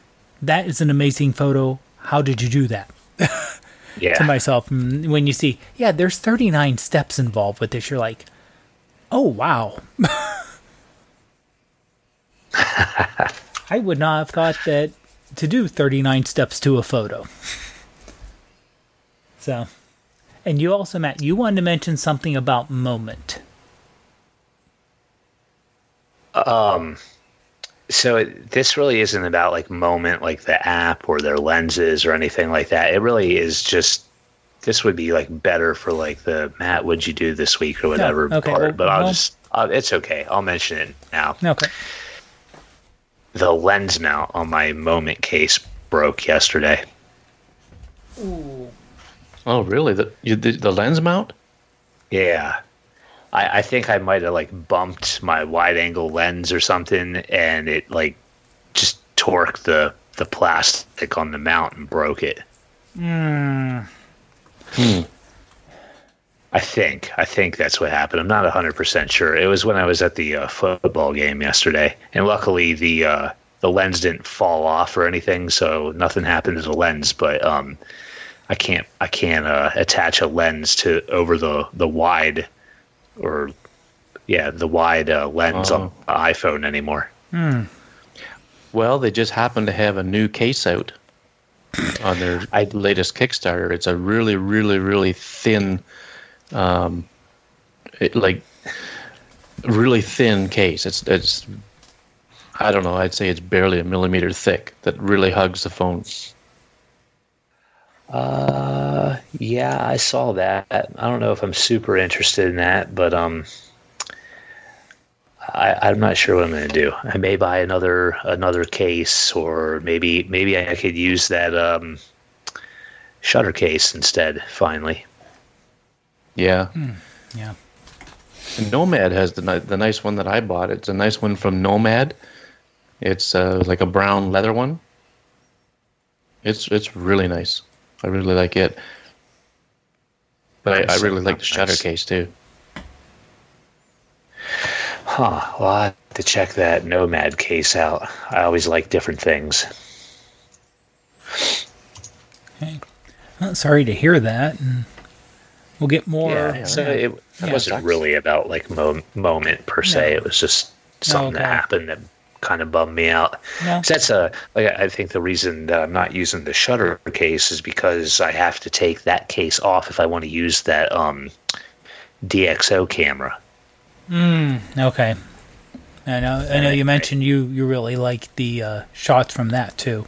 S2: that is an amazing photo. How did you do that? <laughs>
S1: Yeah.
S2: to myself mm, when you see, yeah, there's 39 steps involved with this. You're like, oh wow. <laughs> I would not have thought that to do 39 steps to a photo. So, and you also, Matt, you wanted to mention something about moment.
S1: So it, this really isn't about like moment like the app or their lenses or anything like that. It really is just this would be like better for like the matt what'd you do this week? or whatever
S2: okay,
S1: part
S2: well,
S1: but i'll
S2: well-
S1: just uh, it's okay. I'll mention it now.
S2: Okay.
S1: the lens mount on my moment case broke yesterday.
S3: Oh, really? The you, the, the lens mount?
S1: yeah I, I think i might have like bumped my wide angle lens or something and it like just torqued the the plastic on the mount and broke it I think. I think that's what happened. I'm not 100% sure. It was when I was at the uh, football game yesterday. And luckily the uh, the lens didn't fall off or anything, so nothing happened to the lens, but um I can't I can't uh, attach a lens to over the the wide or yeah, the wide uh, lens on the iPhone anymore.
S3: Well, they just happen to have a new case out on their
S1: I-
S3: latest Kickstarter. It's a really, really, really thin, um, it, like really thin case. It's it's I don't know. I'd say it's barely a millimeter thick. That really hugs the phone.
S1: Uh, yeah, I saw that. I don't know if I'm super interested in that, but um, I, I'm not sure what I'm going to do. I may buy another another case, or maybe maybe I could use that um, shutter case instead. Finally,
S3: Yeah.
S2: Yeah.
S3: And Nomad has the the nice one that I bought. It's a nice one from Nomad. It's uh, like a brown leather one. It's it's really nice. I really like it. But I, I really like the shutter
S1: Nice.
S3: case too.
S1: huh? Well, I have to check that Nomad case out. I always like different things.
S2: Okay. Well, sorry to hear that. And we'll get more.
S1: yeah, so it, it
S2: Yeah,
S1: wasn't
S3: sucks.
S1: really about like mo- moment per se.
S2: No.
S1: It was just something
S2: okay.
S1: that happened that kind of bummed me out.
S2: No.
S1: 'Cause that's a like I think the reason that I'm not using the shutter case is because I have to take that case off if I want to use that um DxO camera.
S2: Okay. I know. I know you mentioned you you really like the uh, shots from that too.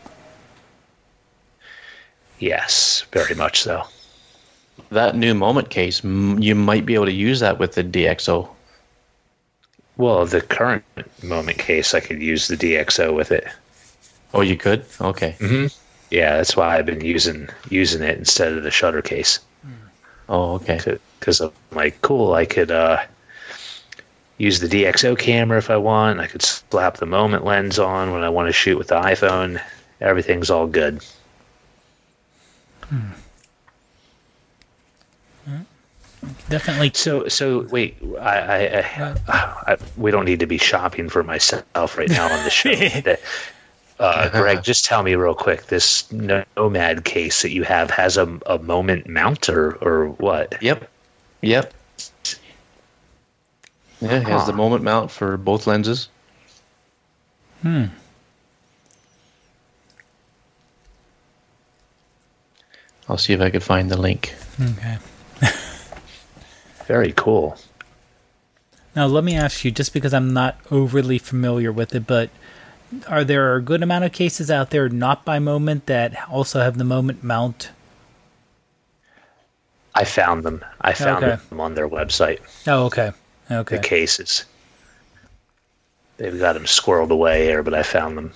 S1: Yes, very much so.
S3: That new Moment case, you might be able to use that with the DxO.
S1: Well, the current moment case, I could use the DxO with it.
S3: Oh, you could? Okay.
S1: Yeah, that's why I've been using using it instead of the shutter case.
S3: Oh, okay.
S1: because I'm like, cool, I could uh, use the DxO camera if I want. I could slap the moment lens on when I want to shoot with the iPhone. Everything's all good.
S2: Definitely.
S1: So, so wait, I, I, I, I we don't need to be shopping for myself right now on the show. <laughs> That- uh, Greg, just tell me real quick. This Nomad case that you have has a, a moment mount or or what?
S3: Yep. Yep. Yeah, it has the moment mount for both lenses. Hmm. I'll see if I can find the link.
S2: Okay.
S1: Very cool.
S2: Now let me ask you, just because I'm not overly familiar with it, but are there a good amount of cases out there not by Moment that also have the Moment mount?
S1: I found them. I found
S2: Okay.
S1: them on their website.
S2: Oh, okay. Okay.
S1: the cases. They've got them squirreled away here, but I found them.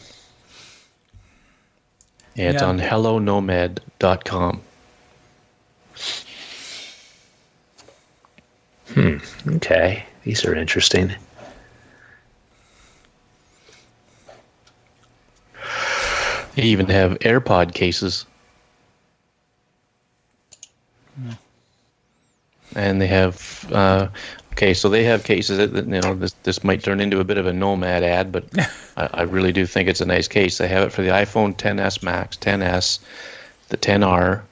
S3: Yeah, it's
S2: Yeah.
S3: on hellonomad.com.
S1: Okay, these are interesting.
S3: They even have AirPod cases. And they have uh, okay, so they have cases that that, you know this this might turn into a bit of a Nomad ad, but <laughs> I, I really do think it's a nice case. They have it for the iPhone 10s Max, 10s, the 10R,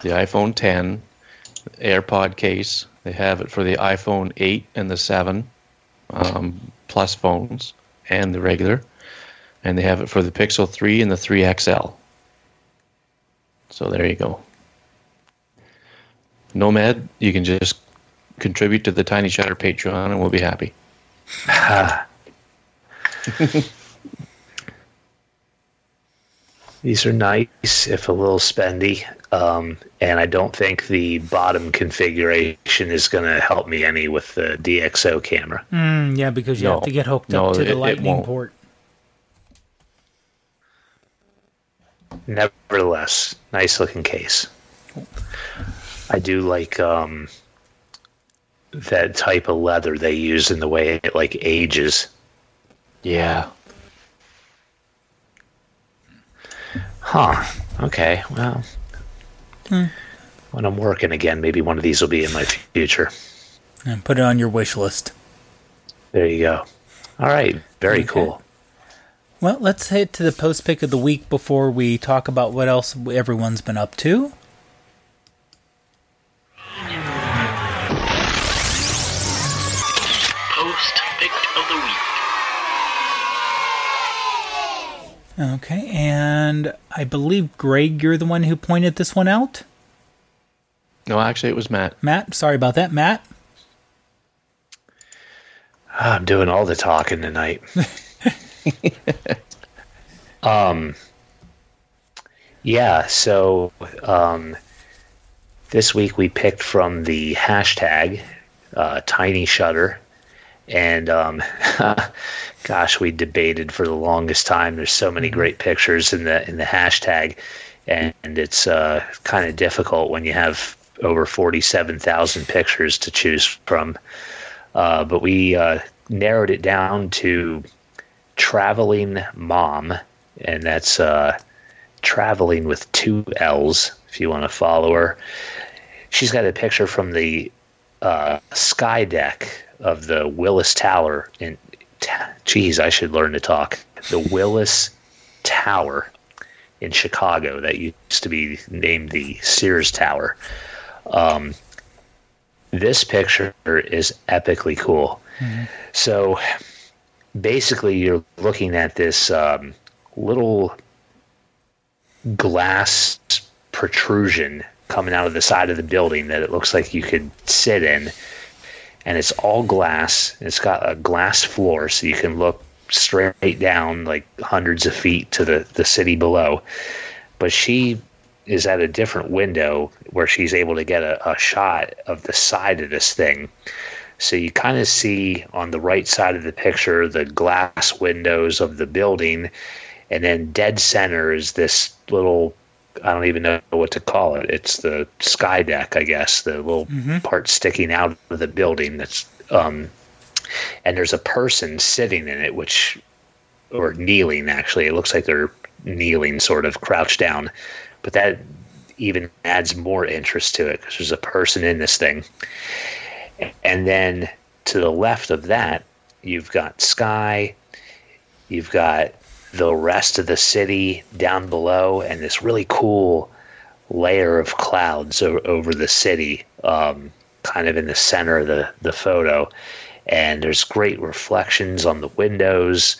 S3: the iPhone 10, AirPod case. They have it for the iPhone 8 and the 7 um, Plus phones and the regular, and they have it for the Pixel 3 and the 3 XL. So there you go. Nomad, you can just contribute to the Tiny Shutter Patreon, and we'll be happy. <laughs>
S1: These are nice, if a little spendy. Um, and I don't think the bottom configuration is going to help me any with the DxO camera.
S2: Mm, yeah, because you
S3: No.
S2: have to get hooked
S3: No,
S2: up to
S3: it-
S2: the lightning port.
S1: Nevertheless, nice looking case. I do like um, that type of leather they use in the way it like ages.
S3: Yeah.
S1: Huh. Okay. Well, when I'm working again, maybe one of these will be in my future.
S2: And put it on your wish list.
S1: There you go. All right. Very
S2: Okay.
S1: cool.
S2: Well, let's head to the post pick of the week before we talk about what else everyone's been up to. Okay, and I believe Greg, you're the one who pointed this one out.
S3: No, actually, it was Matt.
S2: Matt, sorry about that, Matt.
S1: I'm doing all the talking tonight. <laughs> um, yeah. So um, this week we picked from the hashtag uh, Tiny Shutter, and um, <laughs> gosh, we debated for the longest time. There's so many great pictures in the in the hashtag, and, it's uh, kind of difficult when you have over forty-seven thousand pictures to choose from. Uh, but we uh, narrowed it down to traveling mom, and that's uh, traveling with two L's. If you want to follow her, she's got a picture from the uh, sky deck of the Willis Tower in. Geez, I should learn to talk. The Willis Tower in Chicago that used to be named the Sears Tower. Um, this picture is epically cool. So basically, you're looking at this um, little glass protrusion coming out of the side of the building that it looks like you could sit in. And it's all glass. It's got a glass floor, so you can look straight down like hundreds of feet to the, the city below. But she is at a different window where she's able to get a, a shot of the side of this thing. So you kind of see on the right side of the picture the glass windows of the building, and then dead center is this little I don't even know what to call it. It's the sky deck, I guess, the little part sticking out of the building that's um and there's a person sitting in it which or kneeling actually. It looks like they're kneeling sort of crouched down. But that even adds more interest to it because there's a person in this thing. And then to the left of that, you've got sky, you've got the rest of the city down below, and this really cool layer of clouds o- over the city, um, kind of in the center of the, the photo. And there's great reflections on the windows,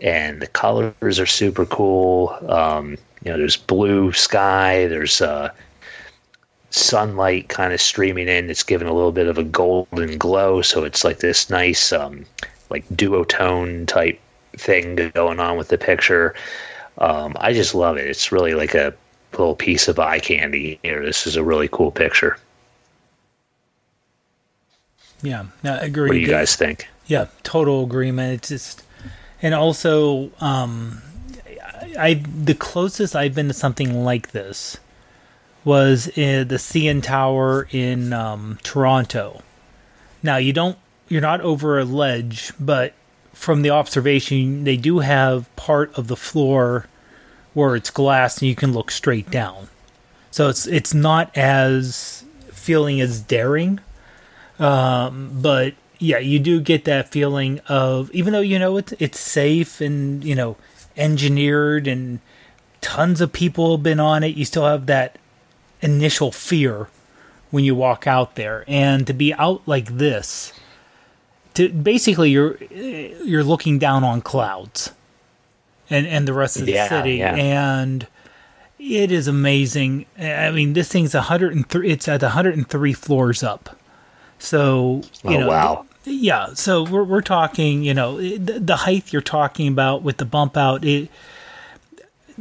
S1: and the colors are super cool. Um, you know, there's blue sky, there's uh, sunlight kind of streaming in. It's giving a little bit of a golden glow, so it's like this nice, um, like duotone type thing going on with the picture. Um, I just love it. It's really like a little piece of eye candy here. This is a really cool picture.
S2: Yeah, no, I agree.
S1: What do you guys think?
S2: Yeah, total agreement. It's just, and also, um, I, I the closest I've been to something like this was in the CN Tower in um, Toronto. Now you don't, you're not over a ledge, but from the observation, they do have part of the floor where it's glass and you can look straight down. So it's it's not as feeling as daring um, but yeah, you do get that feeling of even though you know it's it's safe and you know engineered and tons of people have been on it, you still have that initial fear when you walk out there, and to be out like this, to basically you're you're looking down on clouds, and and the rest of the
S1: Yeah,
S2: city,
S1: yeah.
S2: and it is amazing. I mean, this thing's 103. It's at 103 floors up. So you
S1: Oh,
S2: know,
S1: wow.
S2: yeah. So we're we're talking. You know, the, the height you're talking about with the bump out. It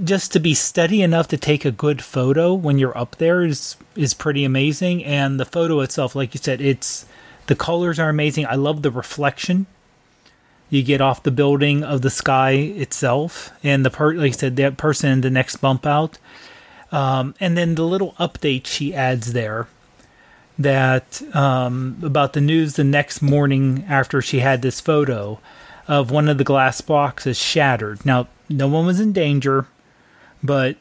S2: just to be steady enough to take a good photo when you're up there is is pretty amazing. And the photo itself, like you said, it's the colors are amazing. I love the reflection you get off the building of the sky itself and the per like I said that person in the next bump out. Um, and then the little update she adds there that um, about the news the next morning after she had this photo of one of the glass boxes shattered. Now no one was in danger but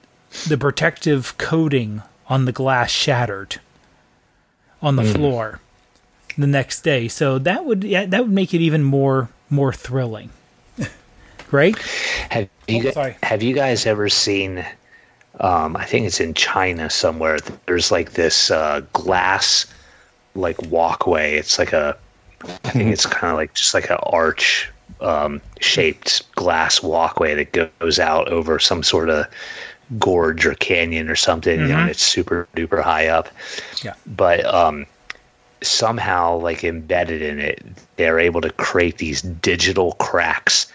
S2: the protective coating on the glass shattered on the floor the next day. So that would yeah, that would make it even more more thrilling. <laughs> Right?
S1: Have you
S2: Oh,
S1: gu-
S2: sorry.
S1: have you guys ever seen? Um, I think it's in China somewhere. There's like this uh, glass, like walkway. It's like a, I think it's kind of like just like an arch um, shaped glass walkway that goes out over some sort of gorge or canyon or something. You know, and it's super duper high up.
S2: Yeah.
S1: But um, somehow like embedded in it they're able to create these digital cracks.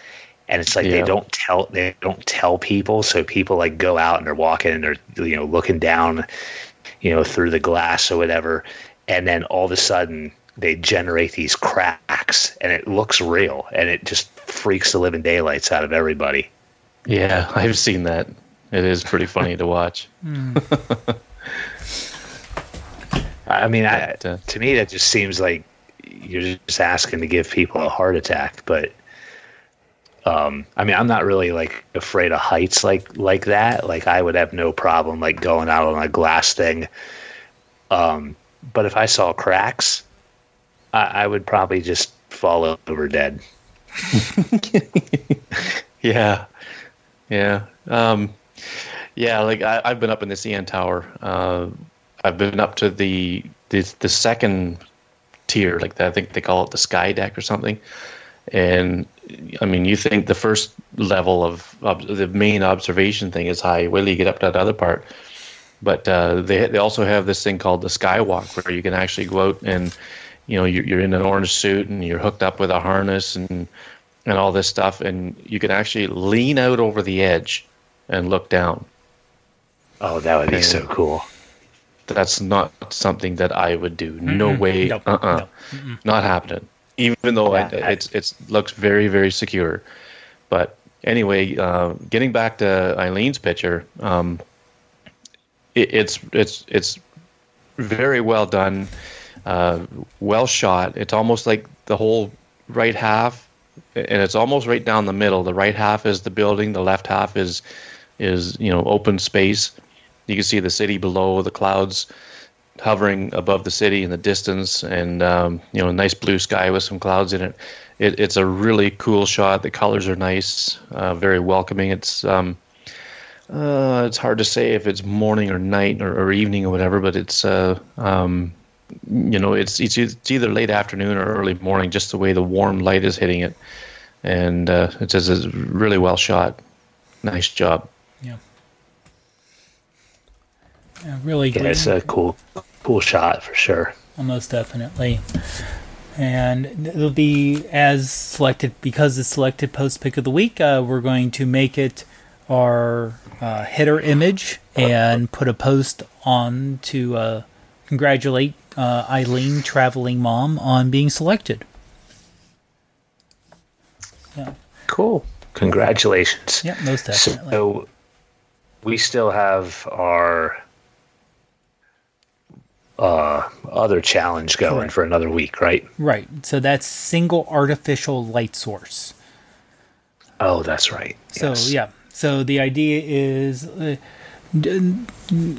S1: And it's like they don't tell they don't tell people. So people like go out and they're walking and they're you know looking down you know through the glass or whatever. And then all of a sudden they generate these cracks and it looks real. And it just freaks the living daylights out of everybody.
S3: Yeah, I've seen that. It is pretty funny to watch. Hmm. <laughs>
S1: i mean I,
S3: But, uh,
S1: to me that just seems like you're just asking to give people a heart attack but um i mean i'm not really like afraid of heights like like that like i would have no problem like going out on a glass thing um but if i saw cracks i, I would probably just fall over dead <laughs>
S3: Yeah, yeah, um, yeah. Like I, I've been up in the CN Tower. Uh, I've been up to the the, the second tier, like that. I think they call it the sky deck or something. And I mean, you think the first level of, of the main observation thing is high. Wait till you get up to that other part. But uh, they they also have this thing called the skywalk, where you can actually go out and you know you're, you're in an orange suit and you're hooked up with a harness and and all this stuff, and you can actually lean out over the edge and look down.
S1: oh that would be
S3: Yeah.
S1: so cool
S3: That's not something that I would do. No way. Uh-uh. Not happening. Even though
S1: Yeah,
S3: I,
S1: I-
S3: it's it's looks very very secure. But anyway, uh, getting back to Eileen's picture, um, it, it's it's it's very well done, uh, well shot. It's almost like the whole right half, and it's almost right down the middle. The right half is the building. The left half is is you know open space. You can see the city below, the clouds hovering above the city in the distance, and um, you know, a nice blue sky with some clouds in it. it it's a really cool shot. The colors are nice, uh, very welcoming. It's um, uh, it's hard to say if it's morning or night or, or evening or whatever, but it's uh, um, you know, it's, it's it's either late afternoon or early morning, just the way the warm light is hitting it, and uh, it's just it's really well shot. Nice job.
S2: Yeah. Yeah, really
S1: yeah it's a cool cool shot for sure
S2: Almost definitely. And it'll be as selected because it's selected post pick of the week. Uh, we're going to make it our uh, header image and put a post on to uh, congratulate uh, Eileen, traveling mom, on being selected. Yeah,
S1: cool congratulations
S2: yeah, most definitely.
S1: So we still have our uh, other challenge going
S2: Correct.
S1: for another week, right?
S2: right. So that's single artificial light source.
S1: Oh, that's right.
S2: So
S1: Yes.
S2: yeah, so the idea is, uh,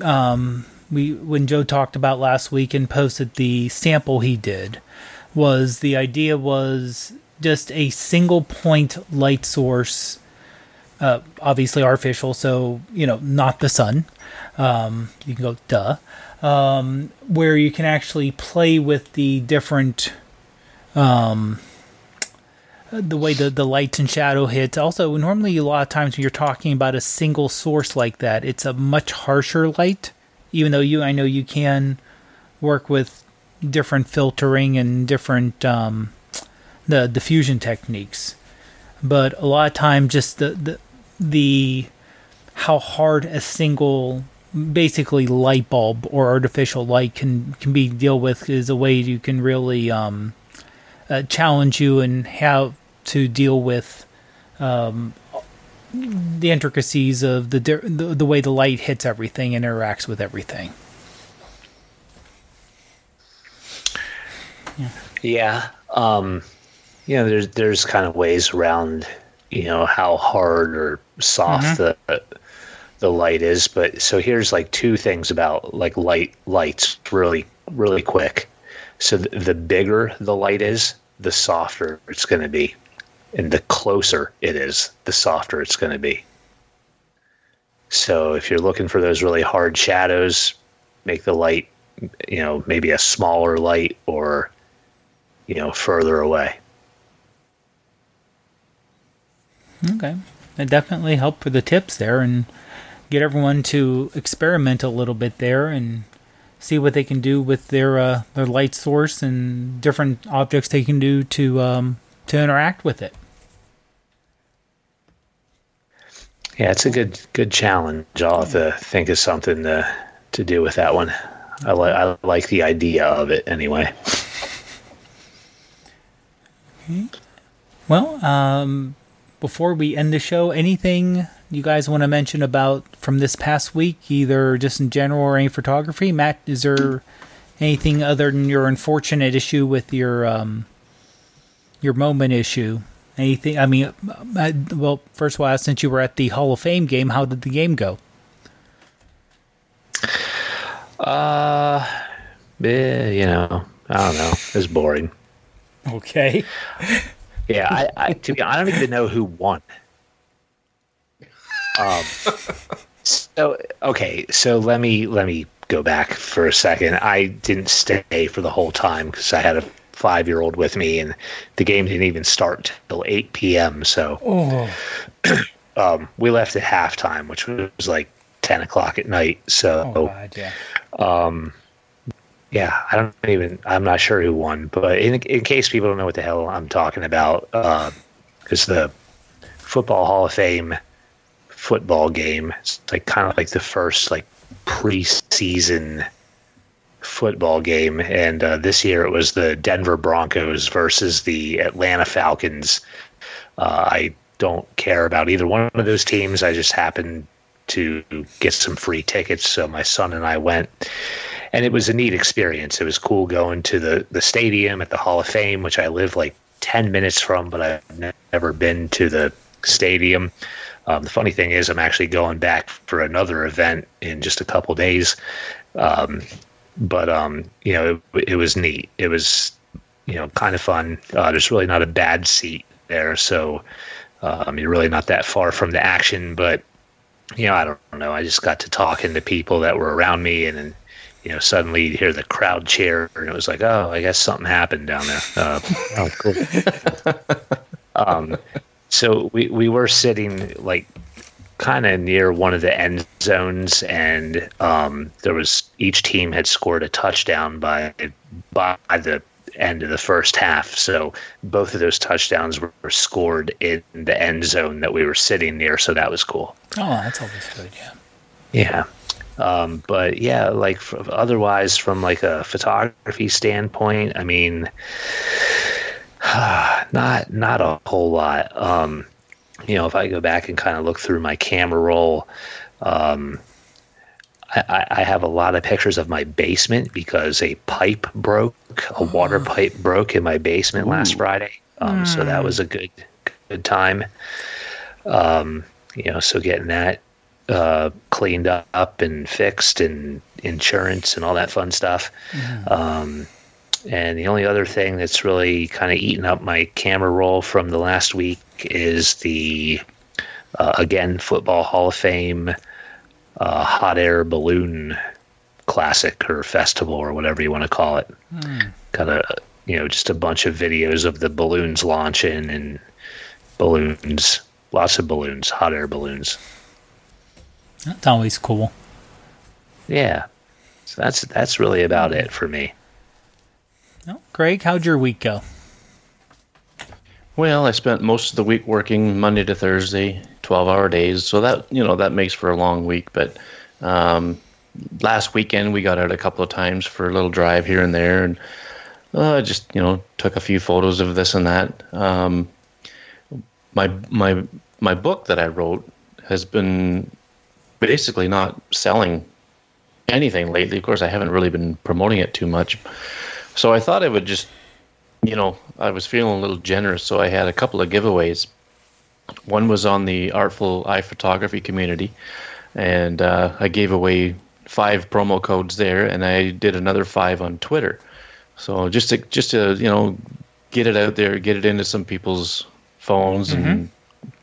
S2: um, we when Joe talked about last week and posted the sample he did, was the idea was just a single point light source uh, obviously artificial, so you know not the sun. Um, you can go duh, um, where you can actually play with the different um, the way the, the lights and shadow hits. Also, normally a lot of times when you're talking about a single source like that, it's a much harsher light. Even though you, I know you can work with different filtering and different um, the diffusion techniques, but a lot of time just the the the how hard a single basically light bulb or artificial light can can be deal with is a way you can really um, uh, challenge you and how to deal with um, the intricacies of the, the the way the light hits everything and interacts with everything.
S1: Yeah. Um, you know, there's there's kind of ways around, you know, how hard or soft the the light is. But so here's like two things about like light lights really really quick. So the, the bigger the light is, the softer it's going to be, and the closer it is, the softer it's going to be. So if you're looking for those really hard shadows, make the light, you know, maybe a smaller light or you know, further away.
S2: Okay. It definitely helped for the tips there and get everyone to experiment a little bit there and see what they can do with their uh, their light source and different objects they can do to um, to interact with it.
S1: Yeah, it's a good good challenge. I'll have to think of something to to do with that one. I like I like the idea of it anyway.
S2: Well, um, before we end the show, anything you guys want to mention about from this past week, either just in general or any photography? Matt, is there anything other than your unfortunate issue with your um, your moment issue? Anything? I mean, I, well, first of all, since you were at the Hall of Fame game, how did the game go?
S1: Uh, eh, you know, I don't know. It's boring.
S2: Okay.
S1: Yeah, I, I to be I don't even know who won. Um. So okay, so let me let me go back for a second. I didn't stay for the whole time because I had a five year old with me, and the game didn't even start till eight p.m. So
S2: Oh, <clears throat>
S1: um, we left at halftime, which was like ten o'clock at night. So
S2: oh God, yeah.
S1: yeah, I don't even. I'm not sure who won, but in in case people don't know what the hell I'm talking about, because the football Hall of Fame football game, it's like kind of like the first like preseason football game, and uh, this year it was the Denver Broncos versus the Atlanta Falcons. Uh, I don't care about either one of those teams. I just happened to get some free tickets, so my son and I went and it was a neat experience. It was cool going to the the stadium at the Hall of Fame, which I live like ten minutes from, but I've ne- never been to the stadium. Um, the funny thing is, I'm actually going back for another event in just a couple days. Um, but um, you know, it, it was neat. It was you know kind of fun. Uh, there's really not a bad seat there, so um, you're really not that far from the action. But you know, I don't know. I just got to talking to people that were around me, and then you know, suddenly you hear the crowd cheer, and it was like, oh, I guess something happened down there. Uh, oh, cool. <laughs> um, so we we were sitting like kind of near one of the end zones, and um, there was each team had scored a touchdown by by the end of the first half. So both of those touchdowns were, scored in the end zone that we were sitting near. So that was cool.
S2: Oh, that's always good. Yeah.
S1: Yeah. Um, but yeah, like f otherwise, from like a photography standpoint, I mean, <sighs> not not a whole lot. Um, you know, if I go back and kind of look through my camera roll, um, I, I have a lot of pictures of my basement because a pipe broke, a water pipe broke in my basement last Friday. Um, So that was a good good time. Um, you know, so getting that uh, cleaned up and fixed and insurance and all that fun stuff. Um, and the only other thing that's really kind of eaten up my camera roll from the last week is the uh, again Football Hall of Fame uh, hot air balloon classic or festival or whatever you want to call it. Kind of you know just a bunch of videos of the balloons launching and balloons, lots of balloons, hot air balloons.
S2: That's always cool.
S1: Yeah, so that's that's really about it for me.
S2: Oh, Greg, how'd your week go?
S3: Well, I spent most of the week working Monday to Thursday, twelve-hour days. So that you know that makes for a long week. But um, last weekend we got out a couple of times for a little drive here and there, and uh, just you know took a few photos of this and that. Um, my my my book that I wrote has been basically not selling anything lately. Of course, I haven't really been promoting it too much. So I thought I would just, you know, I was feeling a little generous, so I had a couple of giveaways. One was on the Artful Eye Photography community, and uh, I gave away five promo codes there, and I did another five on Twitter. So just to just to you know get it out there, get it into some people's phones, and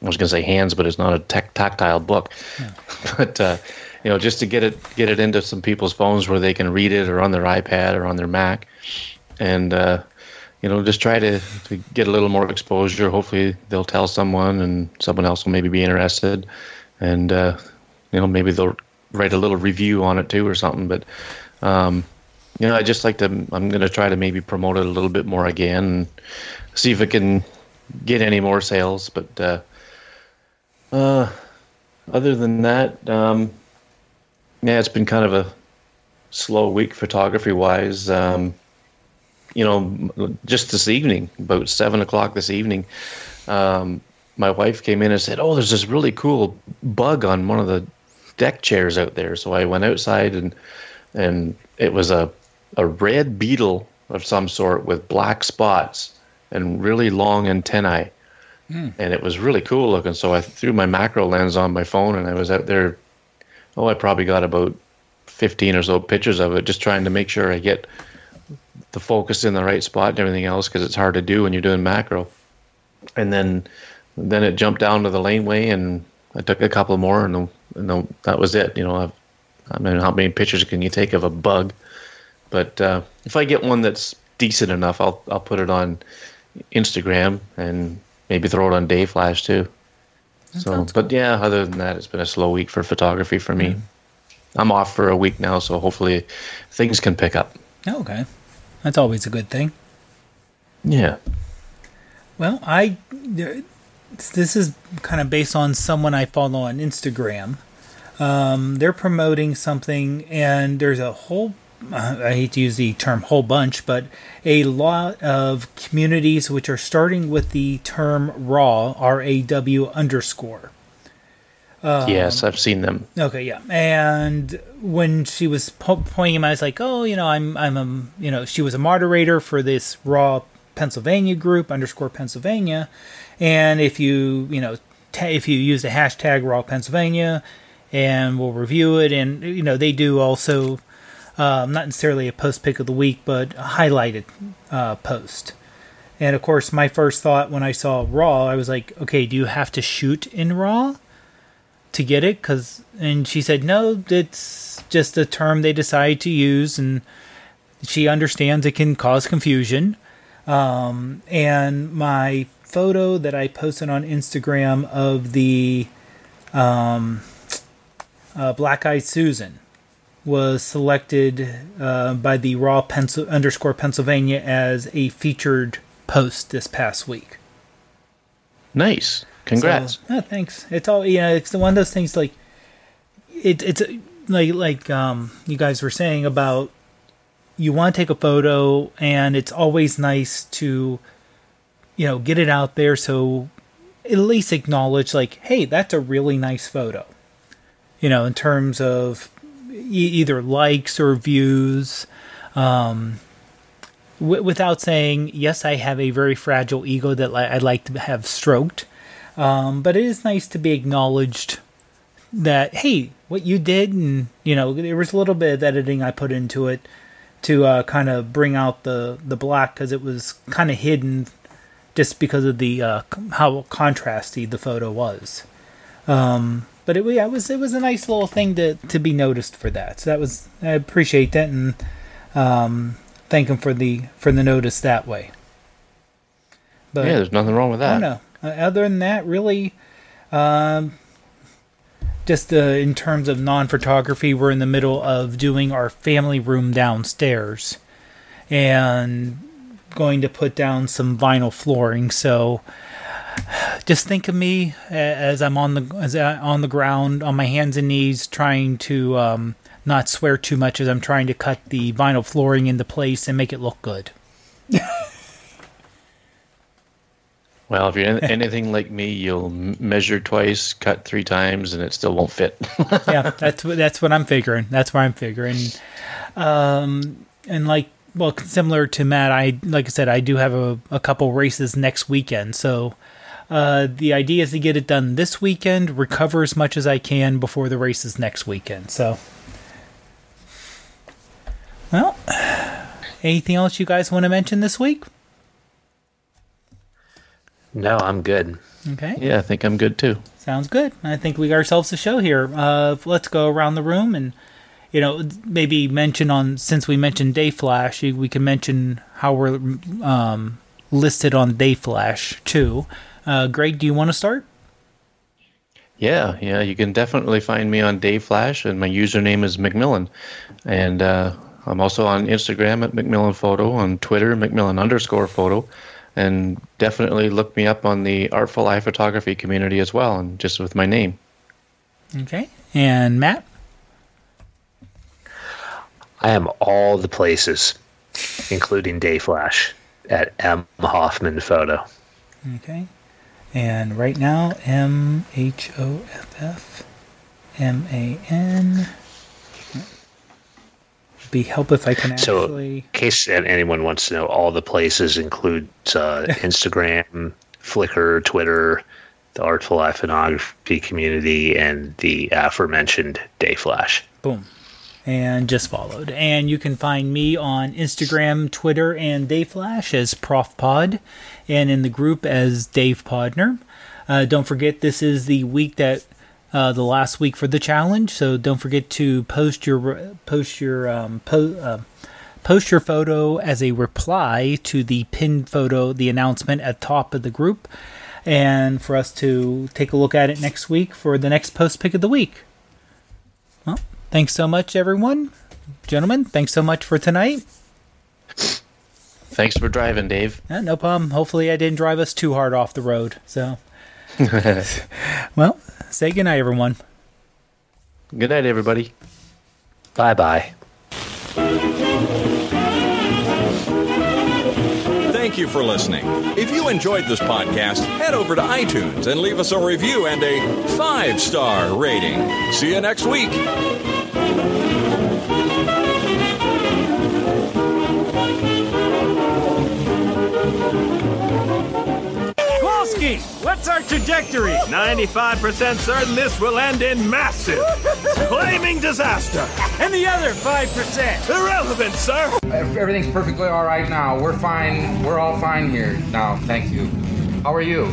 S3: I was going to say hands, but it's not a tec- tactile book. <laughs> But uh, you know, just to get it get it into some people's phones where they can read it, or on their iPad, or on their Mac, and uh, you know, just try to, to get a little more exposure. Hopefully, they'll tell someone, and someone else will maybe be interested, and uh, you know, maybe they'll write a little review on it too, or something. But um, you know, I just like to. I'm going to try to maybe promote it a little bit more again, and see if it can get any more sales. But uh, uh, other than that, um, yeah, it's been kind of a slow week photography wise. Um, you know, just this evening, about seven o'clock this evening, um, my wife came in and said, "Oh, there's this really cool bug on one of the deck chairs out there." So I went outside and and it was a a red beetle of some sort with black spots and really long antennae and it was really cool looking. So I threw my macro lens on my phone, and I was out there. Oh, I probably got about fifteen or so pictures of it, just trying to make sure I get the focus in the right spot and everything else, because it's hard to do when you're doing macro. And then, then it jumped down to the laneway, and I took a couple more, and, and that was it. You know, I've, I mean, how many pictures can you take of a bug? But uh, if I get one that's decent enough, I'll I'll put it on Instagram and maybe throw it on Dayflash too. So, but yeah, other than that, it's been a slow week for photography for me. I'm off for a week now, so hopefully things can pick up.
S2: Okay. That's always a good thing.
S3: Yeah.
S2: Well, I this is kind of based on someone I follow on Instagram. Um, they're promoting something, and there's a whole. Uh, I hate to use the term "whole bunch," but a lot of communities which are starting with the term "raw" R A W underscore.
S3: Yes, I've seen them.
S2: Okay, yeah. And when she was po- pointing him, I was like, oh, you know, I'm, I'm, a, you know, she was a moderator for this Raw Pennsylvania group underscore Pennsylvania, and if you, you know, ta if you use the hashtag Raw Pennsylvania, and we'll review it, and you know, they do also, um, not necessarily a post pick of the week, but a highlighted uh, post. And of course, my first thought when I saw Raw, I was like, okay, do you have to shoot in Raw? To get it because and she said no it's just a term they decide to use and she understands it can cause confusion um, and my photo that i posted on instagram of the um, uh, black eyed susan was selected uh, by the raw pencil underscore pennsylvania as a featured post this past week
S3: Nice. Congrats.
S2: so, thanks. It's all you know. It's one of those things like it, it's like like um you guys were saying about you want to take a photo and it's always nice to you know get it out there so at least acknowledge like hey that's a really nice photo you know in terms of e- either likes or views um without saying yes i have a very fragile ego that i'd like to have stroked um, but it is nice to be acknowledged that hey, what you did, and you know there was a little bit of editing I put into it to uh, kind of bring out the the black because it was kind of hidden just because of the uh, how contrasty the photo was. Um, but it, yeah, it was it was a nice little thing to to be noticed for that. So that was I appreciate that and um, thank him for the for the notice that way. But
S3: yeah, there's nothing wrong with that.
S2: Oh no. Uh, other than that, really, um, just uh, in terms of non-photography, we're in the middle of doing our family room downstairs, and going to put down some vinyl flooring. So, just think of me as I'm on the as I, on the ground on my hands and knees, trying to um, not swear too much as I'm trying to cut the vinyl flooring into place and make it look good. <laughs>
S3: Well, if you're anything like me, you'll measure twice, cut three times, and it still won't fit. <laughs>
S2: yeah, that's that's what I'm figuring. That's what I'm figuring. Um, and like, well, similar to Matt, I like I said, I do have a, a couple races next weekend. So, uh, the idea is to get it done this weekend, recover as much as I can before the races next weekend. So, well, <sighs> anything else you guys want to mention this week?
S1: No, I'm good.
S2: Okay.
S3: yeah, I think I'm good too.
S2: Sounds good. I think we got ourselves a show here. Uh, let's go around the room and, you know, maybe mention on since we mentioned Dayflash, we can mention how we're um, listed on Dayflash too. Uh, Greg, do you want to start?
S3: Yeah, yeah, you can definitely find me on Dayflash, and my username is McMillan, and uh, I'm also on Instagram at Macmillan Photo, on Twitter Macmillan underscore Photo, and definitely look me up on the Artful Eye Photography community as well, and just with my name.
S2: Okay. And Matt?
S1: I am all the places, including Dayflash at M Hoffman Photo.
S2: Okay. And right now, M H O F F M A N. Be help if I can
S1: So, in case anyone wants to know, all the places include uh, <laughs> Instagram, Flickr, Twitter, the Artful Eye Photography community, and the aforementioned Dayflash.
S2: Boom. And just followed. And you can find me on Instagram, Twitter, and Dayflash as Prof Pod, and in the group as Dave Podner. Uh, don't forget, this is the week that uh, the last week for the challenge. So don't forget to post your post your um, po- uh, post your photo as a reply to the pinned photo, the announcement at top of the group, and for us to take a look at it next week for the next post pick of the week. Well, thanks so much, everyone. Gentlemen, thanks so much for tonight.
S3: Thanks for driving, Dave.
S2: Uh, no problem. Hopefully, I didn't drive us too hard off the road. So, <laughs> well, say goodnight, everyone.
S3: Good night, everybody.
S1: Bye bye.
S7: Thank you for listening. If you enjoyed this podcast, head over to iTunes and leave us a review and a five star rating. See you next week.
S4: Kowalski, what's our trajectory? 95% certain this will end in massive, flaming disaster. And the other 5%? Irrelevant, sir.
S8: Everything's perfectly all right now. We're fine. We're all fine here now. Thank you. How are you?